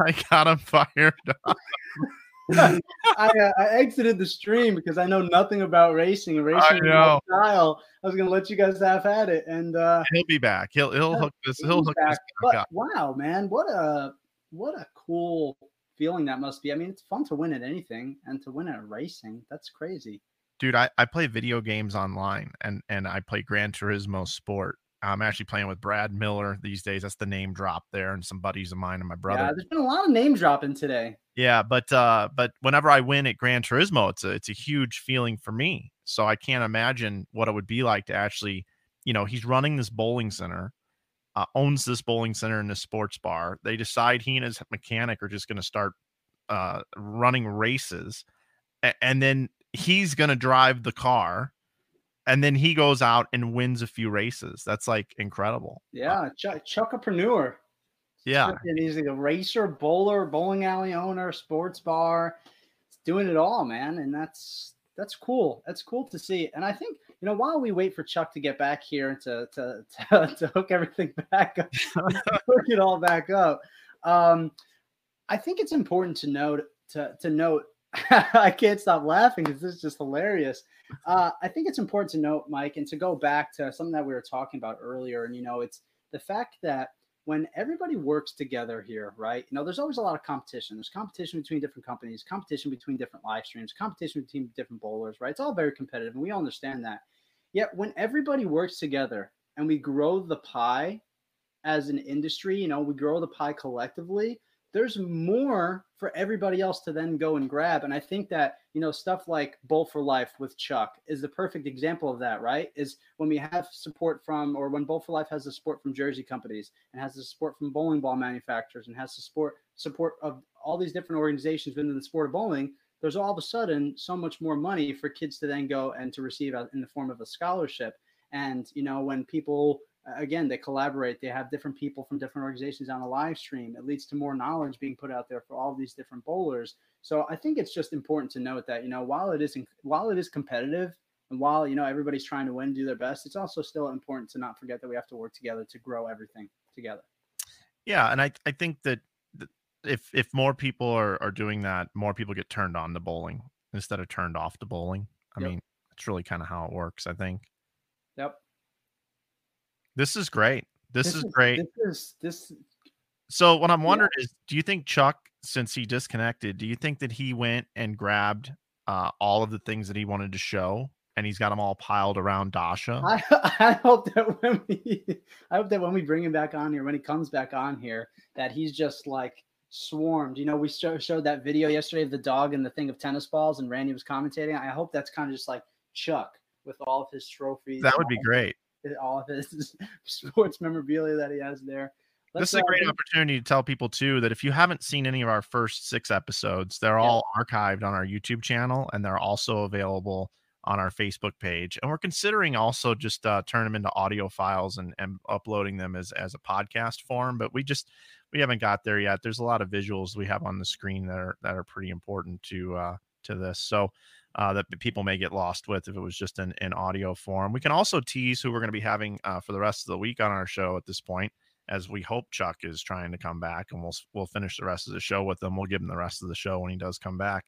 I got him fired. up. I, uh, I exited the stream because I know nothing about racing. Racing know. style. I was gonna let you guys have at it, and uh, He'll be back. He'll he'll hook this. He'll hook back. this back But wow, man, what a what a cool feeling that must be. I mean, it's fun to win at anything, and to win at racing, that's crazy. dude I, I play video games online and and i play gran turismo sport I'm actually playing with Brad Miller these days. That's the name drop there, and some buddies of mine and my brother. Yeah, there's been a lot of name dropping today. Yeah, but uh, but whenever I win at Gran Turismo, it's a it's a huge feeling for me. So I can't imagine what it would be like to actually, you know, he's running this bowling center, uh, owns this bowling center and this sports bar. They decide he and his mechanic are just going to start uh, running races, and then he's going to drive the car and then he goes out and wins a few races. That's like incredible. Yeah, Chuck, Chuckapreneur. Yeah, he's like a racer, bowler, bowling alley owner, sports bar. He's doing it all, man, and that's that's cool. That's cool to see. And I think you know while we wait for Chuck to get back here to to to, to hook everything back up, hook it all back up. Um, I think it's important to note to to note. I can't stop laughing because this is just hilarious uh, I think it's important to note, Mike, and to go back to something that we were talking about earlier. And, you know, it's the fact that when everybody works together here, right? You know, there's always a lot of competition. There's competition between different companies, competition between different live streams, competition between different bowlers, right? It's all very competitive, and we all understand that. Yet when everybody works together and we grow the pie as an industry, you know, we grow the pie collectively, there's more for everybody else to then go and grab. And I think that, you know, stuff like Bowl for Life with Chuck is the perfect example of that, right? Is when we have support from, or when Bowl for Life has the support from jersey companies and has the support from bowling ball manufacturers and has the support, support of all these different organizations within the sport of bowling, there's all of a sudden so much more money for kids to then go and to receive in the form of a scholarship. And, you know, when people, again they collaborate they have different people from different organizations on a live stream. It leads to more knowledge being put out there for all these different bowlers. So i think it's just important to note that you know while it is while it is competitive and while you know everybody's trying to win do their best it's also still important to not forget that we have to work together to grow everything together. Yeah and i i think that if if more people are are doing that more people get turned on to bowling instead of turned off to bowling. I yep. mean it's really kind of how it works i think. Yep this is great. This, this is, is, great. This is this. So what I'm wondering yeah. is, do you think Chuck, since he disconnected, do you think that he went and grabbed uh, all of the things that he wanted to show, and he's got them all piled around Dasha? I, I hope that when we, I hope that when we bring him back on here, when he comes back on here, that he's just like swarmed. You know, we show, showed that video yesterday of the dog and the thing of tennis balls, and Randy was commentating. I hope that's kind of just like Chuck with all of his trophies. That would be great all of his sports memorabilia that he has there. Let's this is a great opportunity to tell people too that if you haven't seen any of our first six episodes, they're yeah. all archived on our YouTube channel and they're also available on our Facebook page. And we're considering also just uh, turn them into audio files and, and uploading them as as a podcast form. But we just we haven't got there yet. There's a lot of visuals we have on the screen that are that are pretty important to uh, to this. So uh, that people may get lost with if it was just in, in audio form. We can also tease who we're going to be having uh, for the rest of the week on our show at this point, as we hope Chuck is trying to come back, and we'll we'll finish the rest of the show with him. We'll give him the rest of the show when he does come back.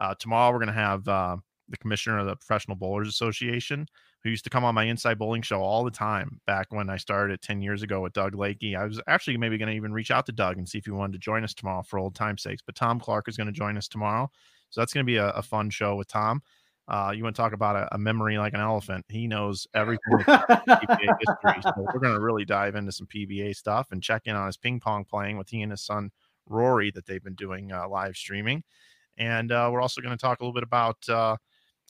Uh, tomorrow we're going to have uh, the commissioner of the Professional Bowlers Association, who used to come on my Inside Bowling show all the time back when I started 10 years ago with Doug Lakey. I was actually maybe going to even reach out to Doug and see if he wanted to join us tomorrow for old time's sakes. But Tom Clark is going to join us tomorrow. So that's going to be a, a, fun show with Tom. Uh, you want to talk about a, a, memory like an elephant? He knows everything PBA history. So we're going to really dive into some PBA stuff and check in on his ping pong playing with he and his son Rory that they've been doing uh, live streaming. And uh, we're also going to talk a little bit about uh,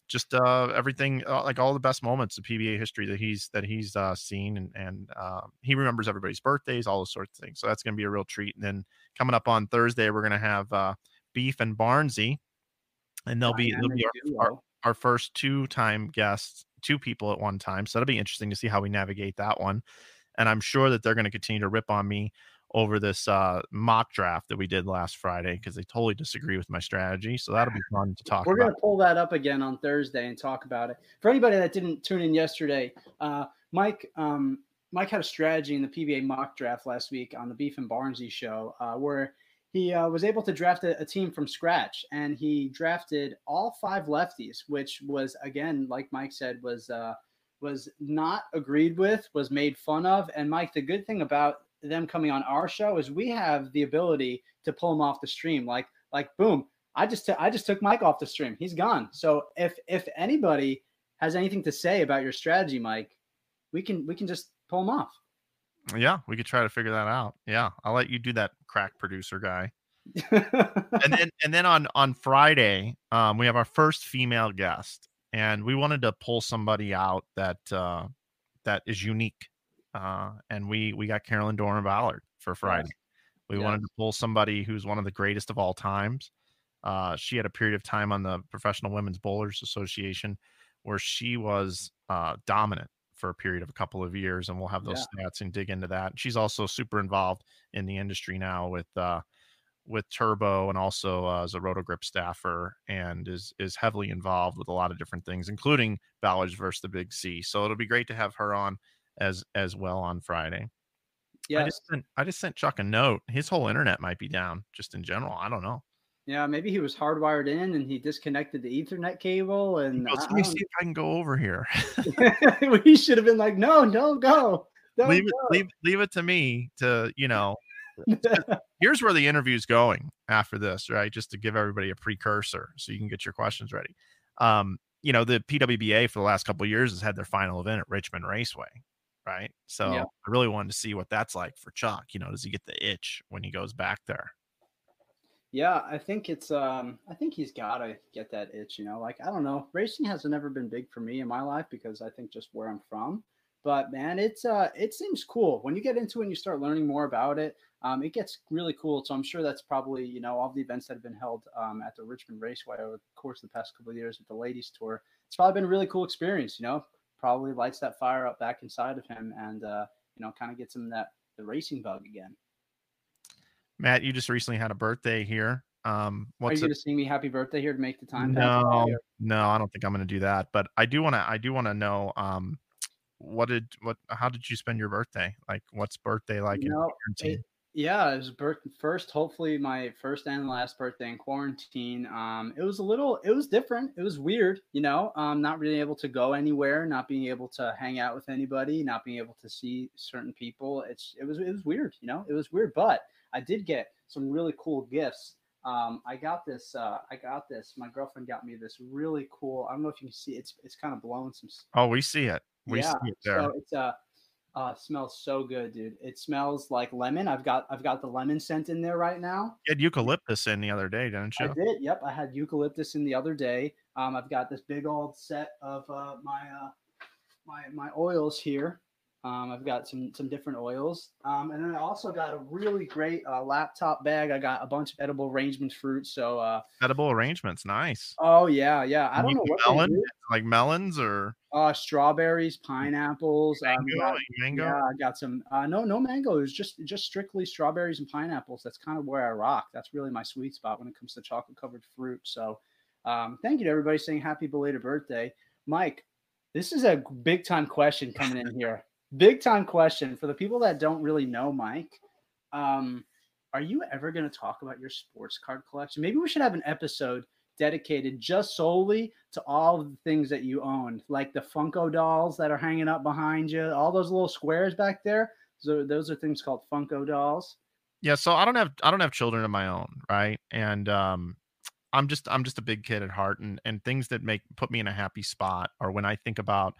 just uh, everything, uh, like all the best moments of PBA history that he's that he's seen, and and he remembers everybody's birthdays, all those sorts of things. So that's going to be a real treat. And then coming up on Thursday, we're going to have Beef and Barnsey and they'll be they'll be our, our, our first two time guests, two people at one time. So that'll be interesting to see how we navigate that one. And I'm sure that they're going to continue to rip on me over this uh, mock draft that we did last Friday because they totally disagree with my strategy. So that'll be fun to talk We're going to pull that up again on Thursday and talk about it. For anybody that didn't tune in yesterday, uh, Mike um, Mike had a strategy in the PBA mock draft last week on the Beef and Barnsey show uh, where he uh, was able to draft a, a, team from scratch and he drafted all five lefties which was again like mike said was uh, was not agreed with was made fun of. And mike the good thing about them coming on our show is we have the ability to pull them off the stream. Like like boom i just t- I just took mike off the stream. He's gone. So if if anybody has anything to say about your strategy mike we can we can just pull them off. Yeah, we could try to figure that out. Yeah, I'll let you do that crack producer guy. and then and then on on Friday, um, we have our first female guest, and we wanted to pull somebody out that uh, that is unique. Uh, and we we got Carolyn Dorin-Ballard for Friday. We wanted to pull somebody who's one of the greatest of all times. Uh, she had a period of time on the Professional Women's Bowlers Association where she was uh, dominant for a period of a couple of years, and we'll have those yeah. stats and dig into that. She's also super involved in the industry now with uh, with Turbo and also uh, as a Rotogrip staffer, and is is heavily involved with a lot of different things, including Ballage versus the Big C. So it'll be great to have her on as as well on Friday. Yeah, I just sent I just sent Chuck a note. His whole internet might be down, just in general. I don't know. Yeah, maybe he was hardwired in and he disconnected the Ethernet cable. And let me see if I can go over here. we should have been like, no, don't go. Don't leave it, leave, leave it to me to, you know. here's where the interview's going after this, right? Just to give everybody a precursor so you can get your questions ready. Um, you know, the PWBA for the last couple years has had their final event at Richmond Raceway, right? So yeah. I really wanted to see what that's like for Chuck. You know, does he get the itch when he goes back there? Yeah, I think it's um I think he's gotta get that itch, you know. Like I don't know. Racing has never been big for me in my life because I think just where I'm from. But man, it's uh it seems cool. When you get into it and you start learning more about it, um, it gets really cool. So I'm sure that's probably, you know, all the events that have been held um, at the Richmond Raceway over the course of the past couple of years with the ladies tour. It's probably been a really cool experience, you know. Probably lights that fire up back inside of him and uh, you know, kind of gets him that the racing bug again. Matt, you just recently had a birthday here. Um, what's Are you going to sing me happy birthday here to make the time? No, no, I don't think I'm going to do that. But I do want to. I do want to know. Um, what did what? How did you spend your birthday? Like, what's birthday like you know, it, yeah, it was birth first. Hopefully, my first and last birthday in quarantine. Um, it was a little. It was different. It was weird. You know, um, not being able to go anywhere, not being able to hang out with anybody, not being able to see certain people. It's it was it was weird. You know, it was weird, but I did get some really cool gifts. Um, I got this. Uh, I got this. My girlfriend got me this really cool. I don't know if you can see. It's it's kind of blowing some. Oh, we see it. We yeah, see it there. So it's uh, uh, smells so good, dude. It smells like lemon. I've got I've got the lemon scent in there right now. You had eucalyptus in the other day, didn't you? I did. Yep, I had eucalyptus in the other day. Um, I've got this big old set of uh, my uh, my my oils here. Um, I've got some some different oils, um, and then I also got a really great uh, laptop bag. I got a bunch of edible arrangements fruits. So uh, edible arrangements, nice. Oh yeah, yeah. I don't know what melon, like melons or uh, strawberries, pineapples, mango. Um, got, mango. Yeah, I got some. Uh, no, no mango. It's just just strictly strawberries and pineapples. That's kind of where I rock. That's really my sweet spot when it comes to chocolate covered fruit. So, um, thank you to everybody saying happy belated birthday, Mike. This is a big time question coming in here big time question for the people that don't really know Mike. Um, are you ever going to talk about your sports card collection? Maybe we should have an episode dedicated just solely to all the things that you own, like the Funko dolls that are hanging up behind you, all those little squares back there. So those are things called Funko dolls. Yeah, so I don't have I don't have children of my own, right? And um I'm just I'm just a big kid at heart and and things that make put me in a happy spot are when I think about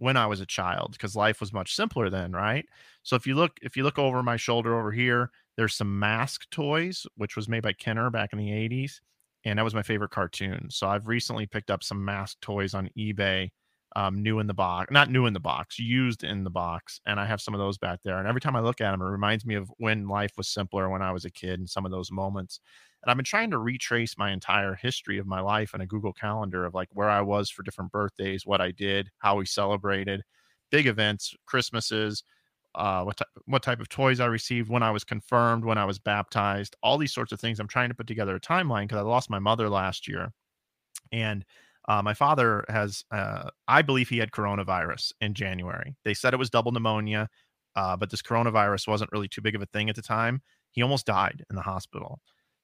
when I was a child because life was much simpler then, right? So if you look if you look over my shoulder over here, there's some M.A.S.K. toys which was made by Kenner back in the 80s and that was my favorite cartoon. So I've recently picked up some M.A.S.K. toys on eBay um, new in the box, not new in the box, used in the box. And I have some of those back there. And every time I look at them, it reminds me of when life was simpler when I was a kid and some of those moments. And I've been trying to retrace my entire history of my life in a Google Calendar of like where I was for different birthdays, what I did, how we celebrated, big events, Christmases, uh, what type, what type of toys I received when I was confirmed, when I was baptized, all these sorts of things. I'm trying to put together a timeline because I lost my mother last year, and uh, my father has, uh, I believe he had coronavirus in January. They said it was double pneumonia, uh, but this coronavirus wasn't really too big of a thing at the time. He almost died in the hospital.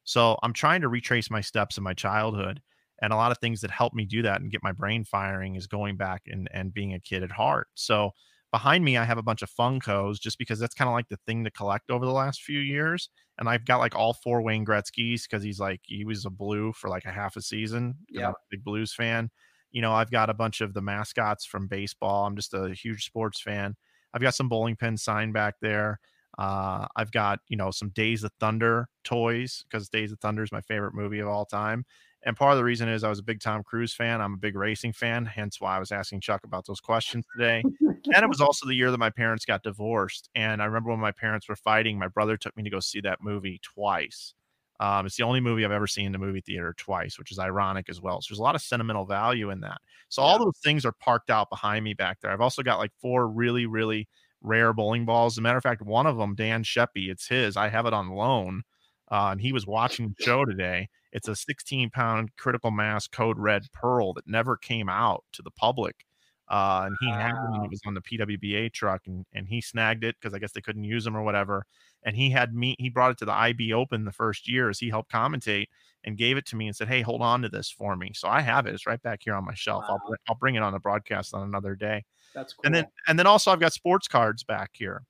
So I'm trying to retrace my steps in my childhood. And a lot of things that help me do that and get my brain firing is going back and, and being a kid at heart. So behind me, I have a bunch of Funkos just because that's kind of like the thing to collect over the last few years. And I've got like all four Wayne Gretzky's because he's like, he was a blue for like a half a season. Yeah. big Blues fan. You know, I've got a bunch of the mascots from baseball. I'm just a huge sports fan. I've got some bowling pins signed back there. Uh, I've got you know some Days of Thunder toys because Days of Thunder is my favorite movie of all time. And part of the reason is I was a big Tom Cruise fan. I'm a big racing fan, hence why I was asking Chuck about those questions today. and it was also the year that my parents got divorced. And I remember when my parents were fighting, my brother took me to go see that movie twice. Um, it's the only movie I've ever seen in the movie theater twice, which is ironic as well. So there's a lot of sentimental value in that. So all those things are parked out behind me back there. I've also got like four really, really rare bowling balls. As a matter of fact, one of them, Dan Sheppy, it's his. I have it on loan. Uh, and he was watching the show today. It's a 16 pound critical mass code red pearl that never came out to the public. Uh, and he wow. had it when he was on the PWBA truck and, and he snagged it because I guess they couldn't use them or whatever. And he had me, he brought it to the IB Open the first year as he helped commentate and gave it to me and said, Hey, hold on to this for me. So I have it. It's right back here on my shelf. Wow. I'll, I'll bring it on the broadcast on another day. That's cool. And then, and then also I've got sports cards back here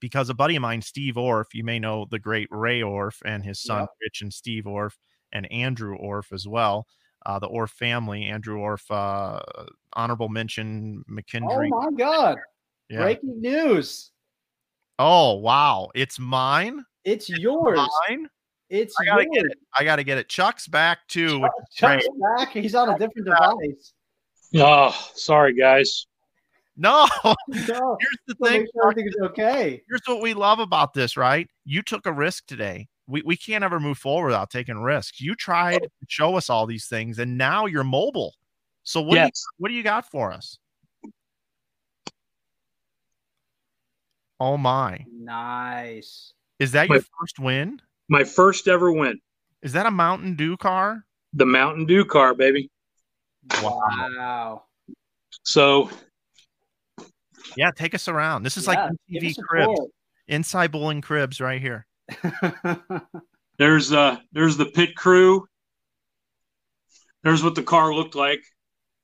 because a buddy of mine, Steve Orf, you may know the great Ray Orf and his son, yep. Rich and Steve Orf and Andrew Orf as well. Uh, the Orf family, Andrew Orf, uh, honorable mention, McKendree. Oh my God! Yeah. Breaking news! Oh wow, it's mine. It's, it's yours. Mine. It's I gotta yours. get it. I gotta get it. Chuck's back too. Chuck, Chuck's back. He's on a different device. Oh, sorry guys. No. no. Here's the thing. Sure everything's okay. Here's what we love about this, right? You took a risk today we, we can't ever move forward without taking risks. You tried to show us all these things, and now you're mobile. So what yes. do you, what do you got for us? Oh my! Nice. Is that my, your first win? My first ever win. Is that a Mountain Dew car? The Mountain Dew car, baby. Wow. So. Yeah, take us around. This is yeah, like TV cribs, inside bowling cribs, right here. there's uh there's the pit crew. There's what the car looked like.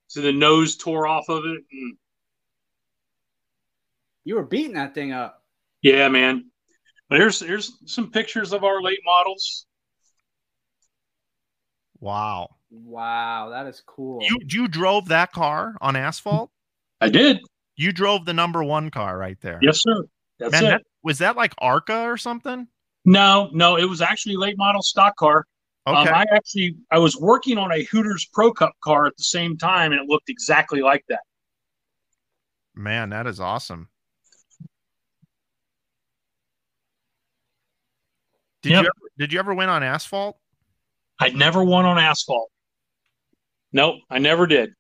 So the nose tore off of it. And... You were beating that thing up. Yeah, man. But here's here's some pictures of our late models. Wow. Wow, that is cool. You you drove that car on asphalt? I did. You drove the number one car right there. Yes, sir. That's Man, it. That, was that like ARCA or something? No, no, it was actually late model stock car. Um, okay. Um, I actually I was working on a Hooters Pro Cup car at the same time, and it looked exactly like that. Man, that is awesome. Did yep. you ever, did you ever win on asphalt? I never won on asphalt. Nope, I never did.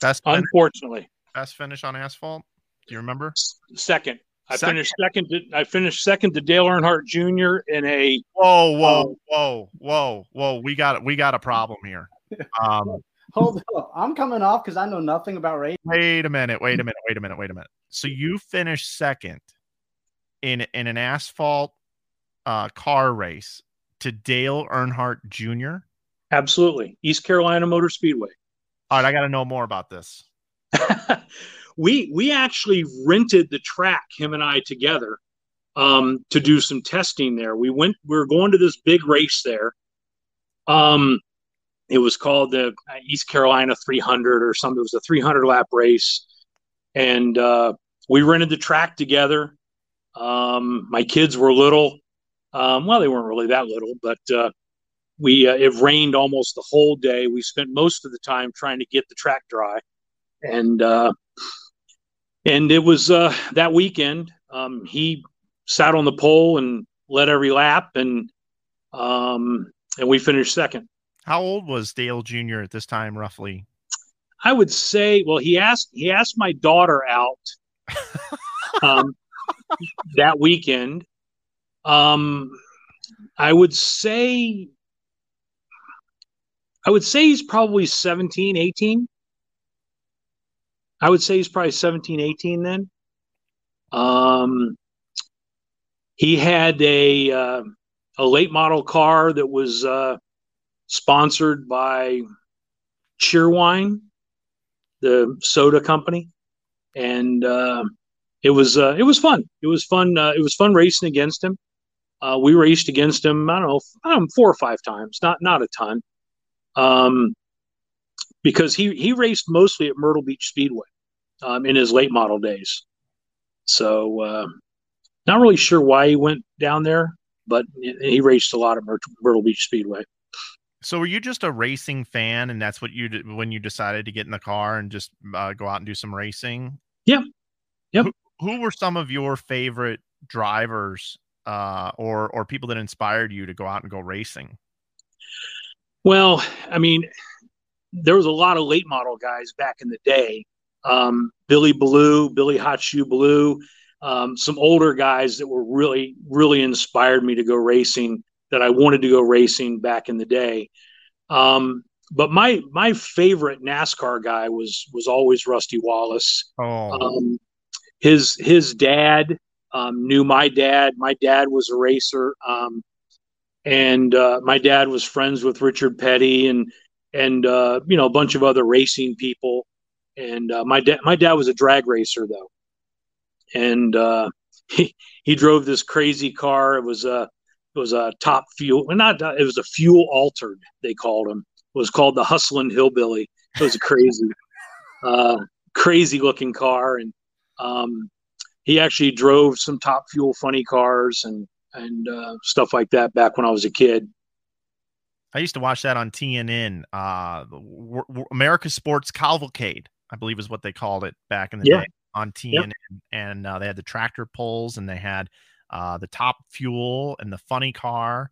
That's unfortunately. Best finish on asphalt. Do you remember? Second. I second. finished second. To, I finished second to Dale Earnhardt Jr. in a. Whoa, whoa, um, whoa, whoa, whoa! We got we got a problem here. Um, Hold up, I'm coming off because I know nothing about racing. Wait a minute! Wait a minute! Wait a minute! Wait a minute! So you finished second in in an asphalt uh, car race to Dale Earnhardt Jr. Absolutely, East Carolina Motor Speedway. All right, I got to know more about this. we we actually rented the track him and i together um, to do some testing there. We went we were going to this big race there. Um, it was called the east carolina 300 or something it was a 300 lap race. And uh, we rented the track together. Um, my kids were little. Um, well they weren't really that little but uh, we uh, it rained almost the whole day. We spent most of the time trying to get the track dry and uh, and it was uh, that weekend. Um, he sat on the pole and led every lap, and um, and we finished second. How old was Dale Jr. at this time, roughly? I would say, well, he asked he asked my daughter out um, that weekend. Um, I would say, I would say he's probably 17, 18. I would say he's probably 17, 18 then. Um, he had a uh, a late model car that was uh, sponsored by Cheerwine, the soda company, and uh, it was uh, it was fun. It was fun. Uh, it was fun racing against him. Uh, we raced against him. I don't know, I don't know, four or five times. Not not a ton. Um, because he he raced mostly at Myrtle Beach Speedway um, in his late model days. So, uh, not really sure why he went down there, but he raced a lot at Myrtle Beach Speedway. So, were you just a racing fan, and that's what you did when you decided to get in the car and just uh, go out and do some racing? Yeah. Yep. Who, who were some of your favorite drivers, uh, or or people that inspired you to go out and go racing? Well, I mean, there was a lot of late model guys back in the day. Um, Billy Blue, Billy Hot Shoe Blue, um, some older guys that were really, really inspired me to go racing. That I wanted to go racing back in the day. Um, but my my favorite NASCAR guy was was always Rusty Wallace. Oh. Um, his his dad um, knew my dad. My dad was a racer, um, and uh, my dad was friends with Richard Petty and and uh, you know a bunch of other racing people. And uh, my dad my dad was a drag racer though, and uh, he he drove this crazy car. It was a it was a top fuel, not it was a fuel altered. They called him. It was called the Hustling Hillbilly. It was a crazy, uh, crazy looking car, and um, he actually drove some top fuel funny cars and and uh, stuff like that back when I was a kid. I used to watch that on TNN, uh, w- w- America Sports Cavalcade, I believe is what they called it back in the Yeah. day on TNN, and uh, they had the tractor pulls and they had uh, the top fuel and the funny car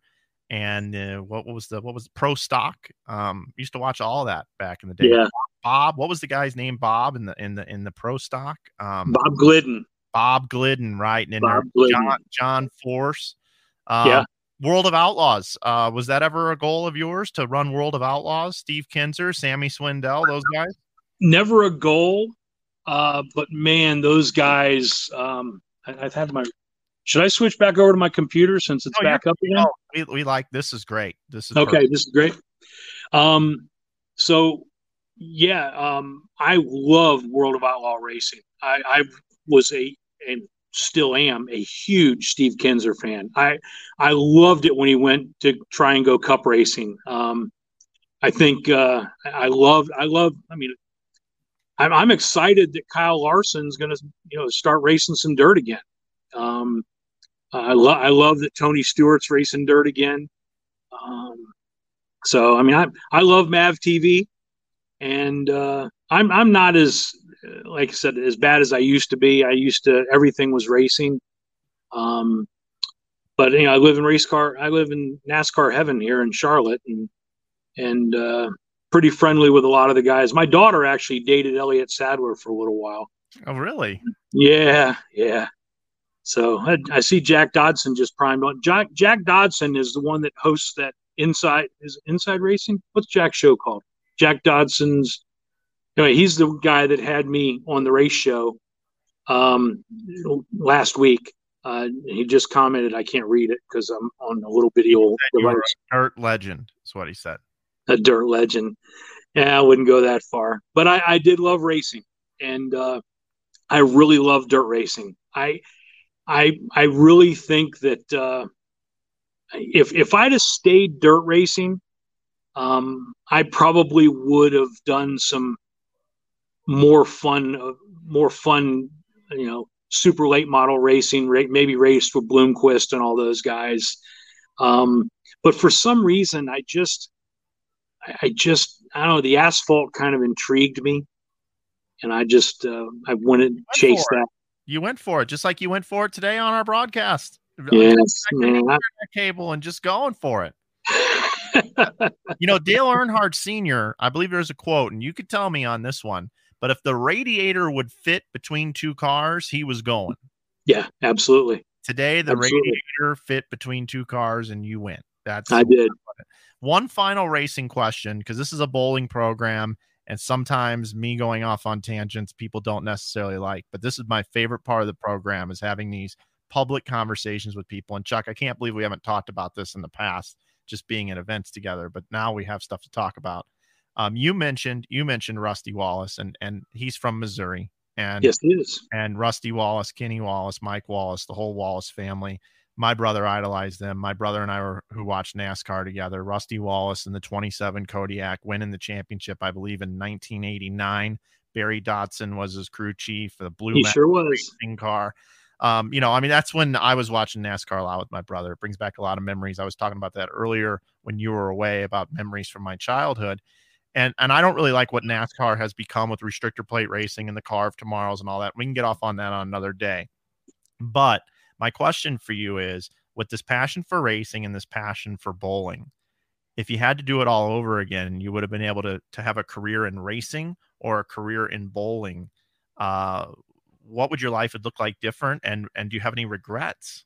and uh, what, what was the what was the pro stock? Um, used to watch all that back in the day. Yeah, Bob, what was the guy's name? Bob in the in the in the pro stock. Um, Bob Glidden. Bob Glidden, right? And then Bob Glidden. John John Force. Um, Yeah. World of Outlaws. Uh, was that ever a goal of yours to run World of Outlaws? Steve Kinser, Sammy Swindell, those guys. Never a goal, uh, but man, those guys. Um, I, I've had my. Should I switch back over to my computer since it's back up again? We, we like this is great. This is Okay, perfect. this is great. Um, so yeah, um, I love World of Outlaw Racing. I, I was a and still am a huge Steve Kinser fan. I I loved it when he went to try and go Cup racing. Um, I think uh, I love I love. I mean, I'm, I'm excited that Kyle Larson's going to you know start racing some dirt again. Um, I love I love that Tony Stewart's racing dirt again. Um, so I mean, I I love Mav TV, and uh, I'm I'm not as like I said as bad as I used to be. I used to everything was racing, um, but you know I live in race car. I live in NASCAR heaven here in Charlotte, and and uh, pretty friendly with a lot of the guys. My daughter actually dated Elliott Sadler for a little while. Oh, really? Yeah, yeah. So I, I see Jack Dodson just primed on. Jack Jack Dodson is the one that hosts that inside is inside racing. What's Jack's show called? Jack Dodson's. Anyway, he's the guy that had me on the race show um, last week. Uh, he just commented, I can't read it because I'm on a little bitty old device. dirt legend, is what he said. A dirt legend. Yeah, I wouldn't go that far, but I, I did love racing, and uh, I really love dirt racing. I, I, I really think that uh, if if I'd have stayed dirt racing, um, I probably would have done some more fun, uh, more fun, you know, super late model racing. Ra- maybe raced with Bloomquist and all those guys. Um, but for some reason, I just I, just I don't know the asphalt kind of intrigued me, and I just uh, I wanted to chase that. You went for it, just like you went for it today on our broadcast. Yes, man. cable and just going for it. You know, Dale Earnhardt Sr., I believe there's a quote, and you could tell me on this one, but if the radiator would fit between two cars, he was going. yeah, absolutely. Today, the Absolutely. radiator fit between two cars, and you win. That's I did. One final racing question because this is a bowling program, and sometimes me going off on tangents people don't necessarily like. But this is my favorite part of the program is having these public conversations with people. And Chuck, I can't believe we haven't talked about this in the past, just being at events together. But now we have stuff to talk about. Um, you mentioned you mentioned Rusty Wallace, and and he's from Missouri, and Yes, it is. and Rusty Wallace, Kenny Wallace, Mike Wallace, the whole Wallace family. My brother idolized them. My brother and I were who watched NASCAR together. Rusty Wallace in the 27 Kodiak winning the championship, I believe, in 1989 Barry Dodson was his crew chief, the Blue He sure was. car. Um, you know, I mean, that's when I was watching NASCAR a lot with my brother. It brings back a lot of memories. I was talking about that earlier when you were away about memories from my childhood. And and I don't really like what NASCAR has become with restrictor plate racing and the car of tomorrows and all that. We can get off on that on another day. But my question for you is with this passion for racing and this passion for bowling, if you had to do it all over again, you would have been able to to have a career in racing or a career in bowling. Uh, what would your life would look like different and and do you have any regrets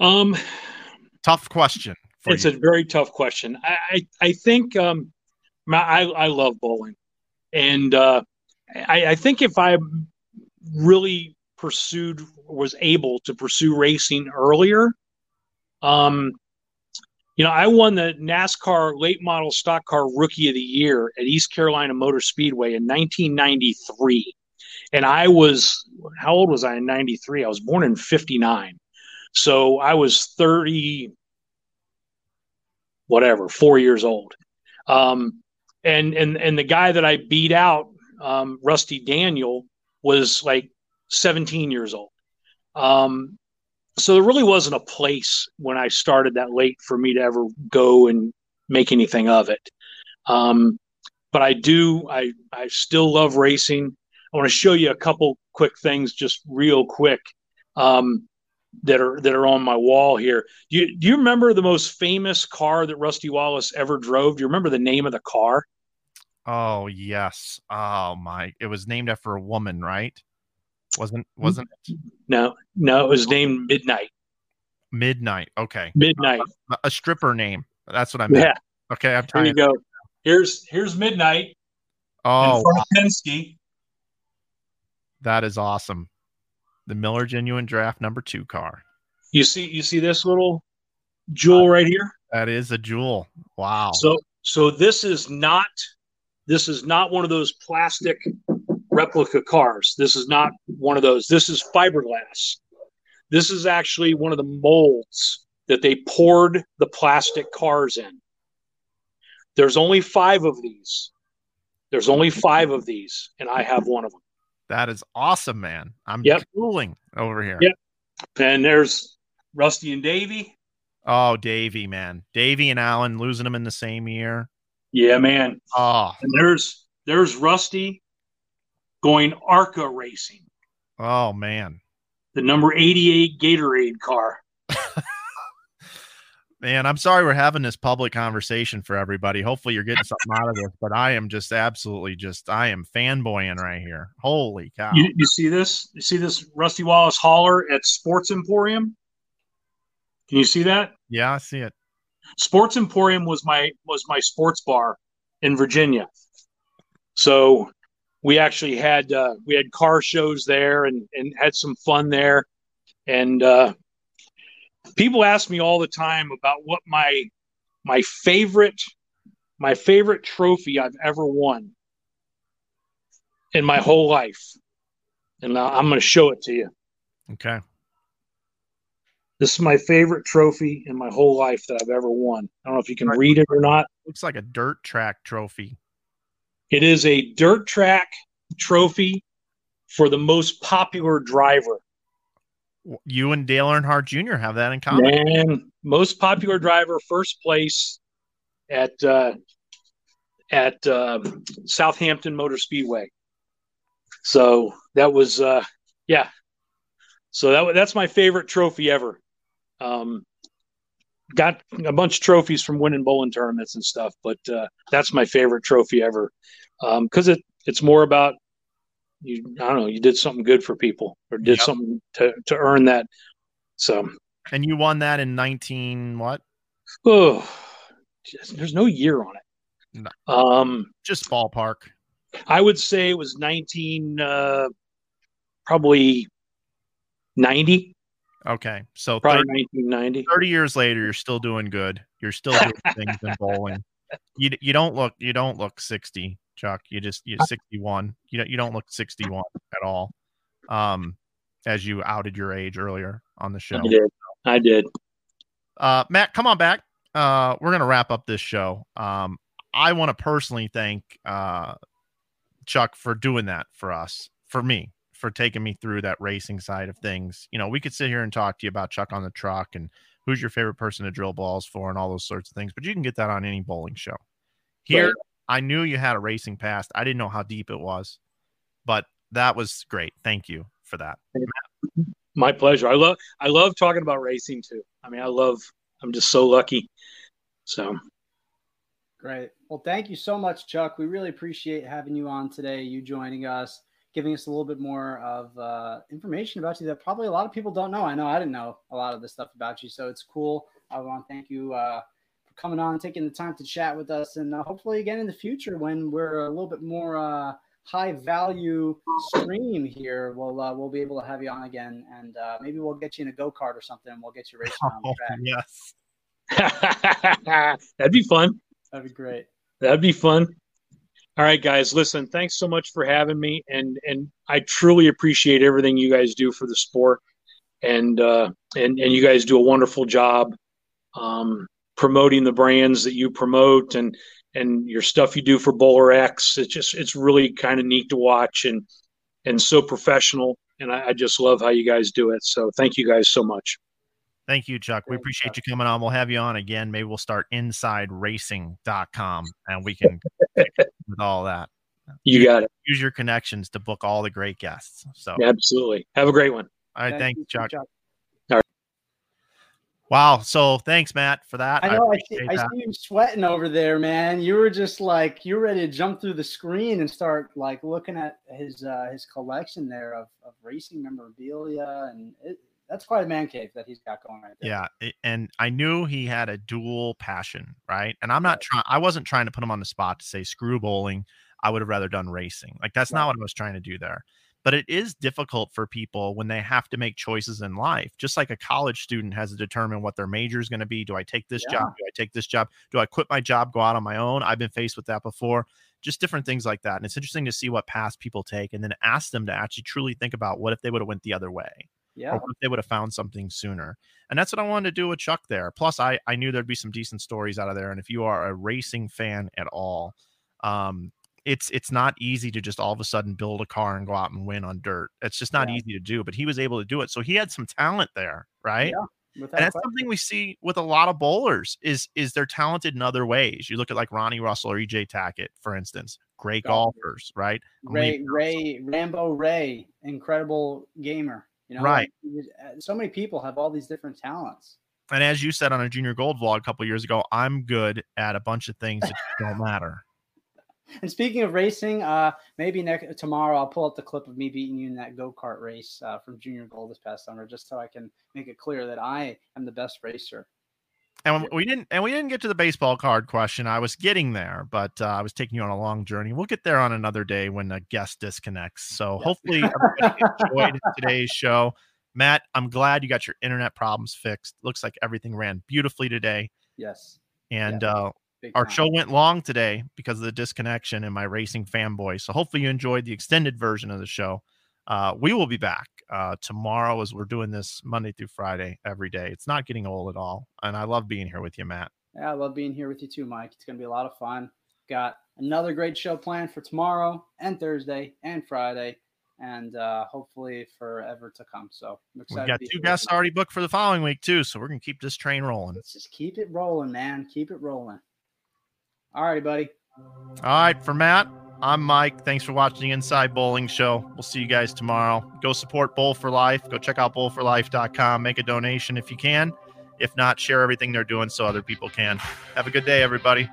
Um, tough question it's you. a very tough question. I I, I think um, my, I I love bowling, and uh, I, I think if I really pursued was able to pursue racing earlier, um, you know, I won the NASCAR late model stock car rookie of the year at East Carolina Motor Speedway in 1993. And I was, how old was I in 93? I was born in 59. So I was 30, whatever, four years old. Um, and, and, and the guy that I beat out, um, Rusty Daniel, was like 17 years old. Um, so there really wasn't a place when I started that late for me to ever go and make anything of it. Um, but I do, I, I still love racing. I want to show you a couple quick things, just real quick, um, that are that are on my wall here. Do you do you remember the most famous car that Rusty Wallace ever drove? Do you remember the name of the car? Oh yes. Oh my! It was named after a woman, right? Wasn't mm-hmm. wasn't it? No, no, it was named Midnight. Midnight. Okay. Midnight. A, a stripper name. That's what I meant. Yeah. Okay. I'm Here trying. you go. Here's here's Midnight Oh, in front of Penske. that is awesome. The Miller Genuine Draft number two car. You see you see this little jewel right here? That is a jewel. Wow. So so this is not this is not one of those plastic replica cars. This is not one of those. This is fiberglass. This is actually one of the molds that they poured the plastic cars in. There's only 5 of these. There's only 5 of these and I have one of them. that is awesome, man. I'm Yep. cooling over here. Yep. And there's Rusty and Davey. Oh, Davey, man. Davey and Alan losing them in the same year. Yeah, man. Oh, And there's there's Rusty going ARCA racing, oh man. the number 88 Gatorade car. Man, I'm sorry we're having this public conversation for everybody. Hopefully you're getting something out of this, but I am just absolutely just I am fanboying right here. Holy cow. You, you see this? You see this Rusty Wallace hauler at Sports Emporium? Can you see that? yeah, I see it. Sports Emporium was my was my sports bar in Virginia. So we actually had uh, we had car shows there and and had some fun there. And uh, people ask me all the time about what my my favorite my favorite trophy I've ever won in my whole life. And uh, I'm going to show it to you. Okay. This is my favorite trophy in my whole life that I've ever won. I don't know if you can read it or not. Looks like a dirt track trophy. It is a dirt track trophy for the most popular driver. You and Dale Earnhardt Jr. have that in common. Man, most popular driver, first place at uh, at uh, Southampton Motor Speedway. So that was, uh, yeah. So that that's my favorite trophy ever. Um, got a bunch of trophies from winning bowling tournaments and stuff, but uh, that's my favorite trophy ever because it it's more about you. I don't know. You did something good for people or did Yep. something to to earn that. So And you won that in 19 what? Oh, just, there's no year on it. No. Um, Just ballpark. I would say it was 19, uh, probably 90, Okay. So probably 30, 1990. 30 years later, you're still doing good. You're still doing things in bowling. You you don't look you don't look 60, Chuck. You just you're 61. You don't you don't look 61 at all. Um as you outed your age earlier on the show. I did. I did. Uh, Matt, come on back. Uh, we're gonna wrap up this show. Um, I want to personally thank uh, Chuck, for doing that for us, for me, for taking me through that racing side of things. You know, we could sit here and talk to you about Chuck on the truck and who's your favorite person to drill balls for and all those sorts of things, but you can get that on any bowling show. Here, right. I knew you had a racing past. I didn't know how deep it was, but that was great. Thank you for that. My pleasure. I love I love talking about racing too. I mean, I love I'm just so lucky. So great. Well, thank you so much, Chuck. We really appreciate having you on today, you joining us, giving us a little bit more of uh, information about you that probably a lot of people don't know. I know I didn't know a lot of this stuff about you, so it's cool. I want to thank you uh, for coming on, taking the time to chat with us, and uh, hopefully again in the future when we're a little bit more uh, high value stream here, we'll uh, we'll be able to have you on again, and uh, maybe we'll get you in a go kart or something, and we'll get you racing on the track. Yes, that'd be fun. That'd be great. That'd be fun. All right, guys. Listen, thanks so much for having me, and and I truly appreciate everything you guys do for the sport, and uh, and and you guys do a wonderful job um, promoting the brands that you promote, and and your stuff you do for Bowler X. It's just it's really kind of neat to watch and and so professional. And I, I, just love how you guys do it. So thank you guys so much. Thank you, Chuck. We appreciate you coming on. We'll have you on again. Maybe we'll start insideracing.com and we can with all that. You got it. Use your connections to book all the great guests. So absolutely. Have a great one. All right. Thank thanks, you, Chuck. Chuck. Wow. So thanks, Matt, for that. I know. I, I, see, I, see, you sweating over there, man. You were just like you're ready to jump through the screen and start like looking at his uh, his collection there of, of racing memorabilia, and it, that's quite a man cave that he's got going right there. Yeah, and I knew he had a dual passion, right? And I'm not trying. I wasn't trying to put him on the spot to say screw bowling. I would have rather done racing. Like that's right. not what I was trying to do there but it is difficult for people when they have to make choices in life just like a college student has to determine what their major is going to be do i take this yeah. job do i take this job do i quit my job go out on my own i've been faced with that before just different things like that and it's interesting to see what paths people take and then ask them to actually truly think about what if they would have went the other way yeah or what if they would have found something sooner and that's what i wanted to do with chuck there plus i i knew there'd be some decent stories out of there and if you are a racing fan at all um it's it's not easy to just all of a sudden build a car and go out and win on dirt. It's just not yeah. easy to do, but he was able to do it. So he had some talent there, right? Yeah, and that's question. something we see with a lot of bowlers is is they're talented in other ways. You look at like Ronnie Russell or EJ Tackett, for instance, great golfers, right? Ray Ray Rambo Ray, incredible gamer. You know, right? Uh, so many people have all these different talents. And as you said on a junior gold vlog a couple years ago, I'm good at a bunch of things that don't matter. And speaking of racing, uh, maybe next tomorrow I'll pull up the clip of me beating you in that go kart race uh, from Junior Gold this past summer, just so I can make it clear that I am the best racer. And we didn't, and we didn't get to the baseball card question. I was getting there, but uh, I was taking you on a long journey. We'll get there on another day when the guest disconnects. So yes. hopefully everybody enjoyed today's show. Matt, I'm glad you got your internet problems fixed. Looks like everything ran beautifully today. Yes. And yeah. uh, our show went long today because of the disconnection and my racing fanboy. So hopefully you enjoyed the extended version of the show. Uh, we will be back uh, tomorrow as we're doing this Monday through Friday every day. It's not getting old at all, and I love being here with you, Matt. Yeah, I love being here with you too, Mike. It's going to be a lot of fun. Got another great show planned for tomorrow and Thursday and Friday, and uh, hopefully forever to come. So I'm excited. We got two guests already booked for the following week too, so we're going to keep this train rolling. Let's just keep it rolling, man. Keep it rolling. All right, buddy. All right, for Matt, I'm Mike. Thanks for watching the Inside Bowling Show. We'll see you guys tomorrow. Go support Bowl for Life. Go check out bowlforlife.com. Make a donation if you can. If not, share everything they're doing so other people can. Have a good day, everybody.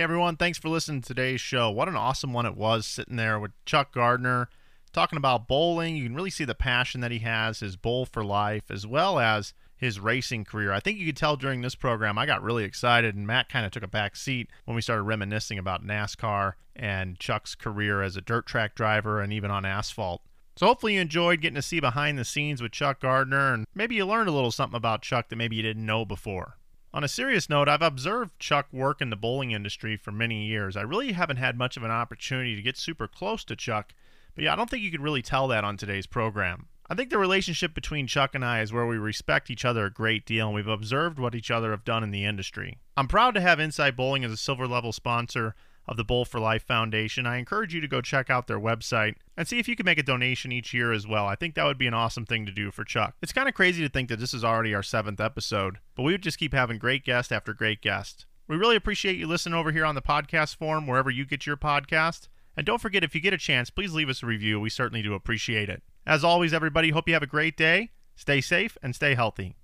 Everyone. Thanks for listening to today's show. What an awesome one it was sitting there with Chuck Gardner talking about bowling. You can really see the passion that he has, his bowl for life, as well as his racing career. I think you could tell during this program I got really excited, and Matt kind of took a back seat when we started reminiscing about NASCAR and Chuck's career as a dirt track driver and even on asphalt. So hopefully you enjoyed getting to see behind the scenes with Chuck Gardner, and maybe you learned a little something about Chuck that maybe you didn't know before. On a serious note, I've observed Chuck work in the bowling industry for many years. I really haven't had much of an opportunity to get super close to Chuck, but yeah, I don't think you could really tell that on today's program. I think the relationship between Chuck and I is where we respect each other a great deal and we've observed what each other have done in the industry. I'm proud to have Inside Bowling as a silver level sponsor of the Bowl for Life Foundation. I encourage you to go check out their website and see if you can make a donation each year as well. I think that would be an awesome thing to do for Chuck. It's kind of crazy to think that this is already our seventh episode, but we would just keep having great guest after great guest. We really appreciate you listening over here on the podcast forum, wherever you get your podcast. And don't forget, if you get a chance, please leave us a review. We certainly do appreciate it. As always, everybody, hope you have a great day. Stay safe and stay healthy.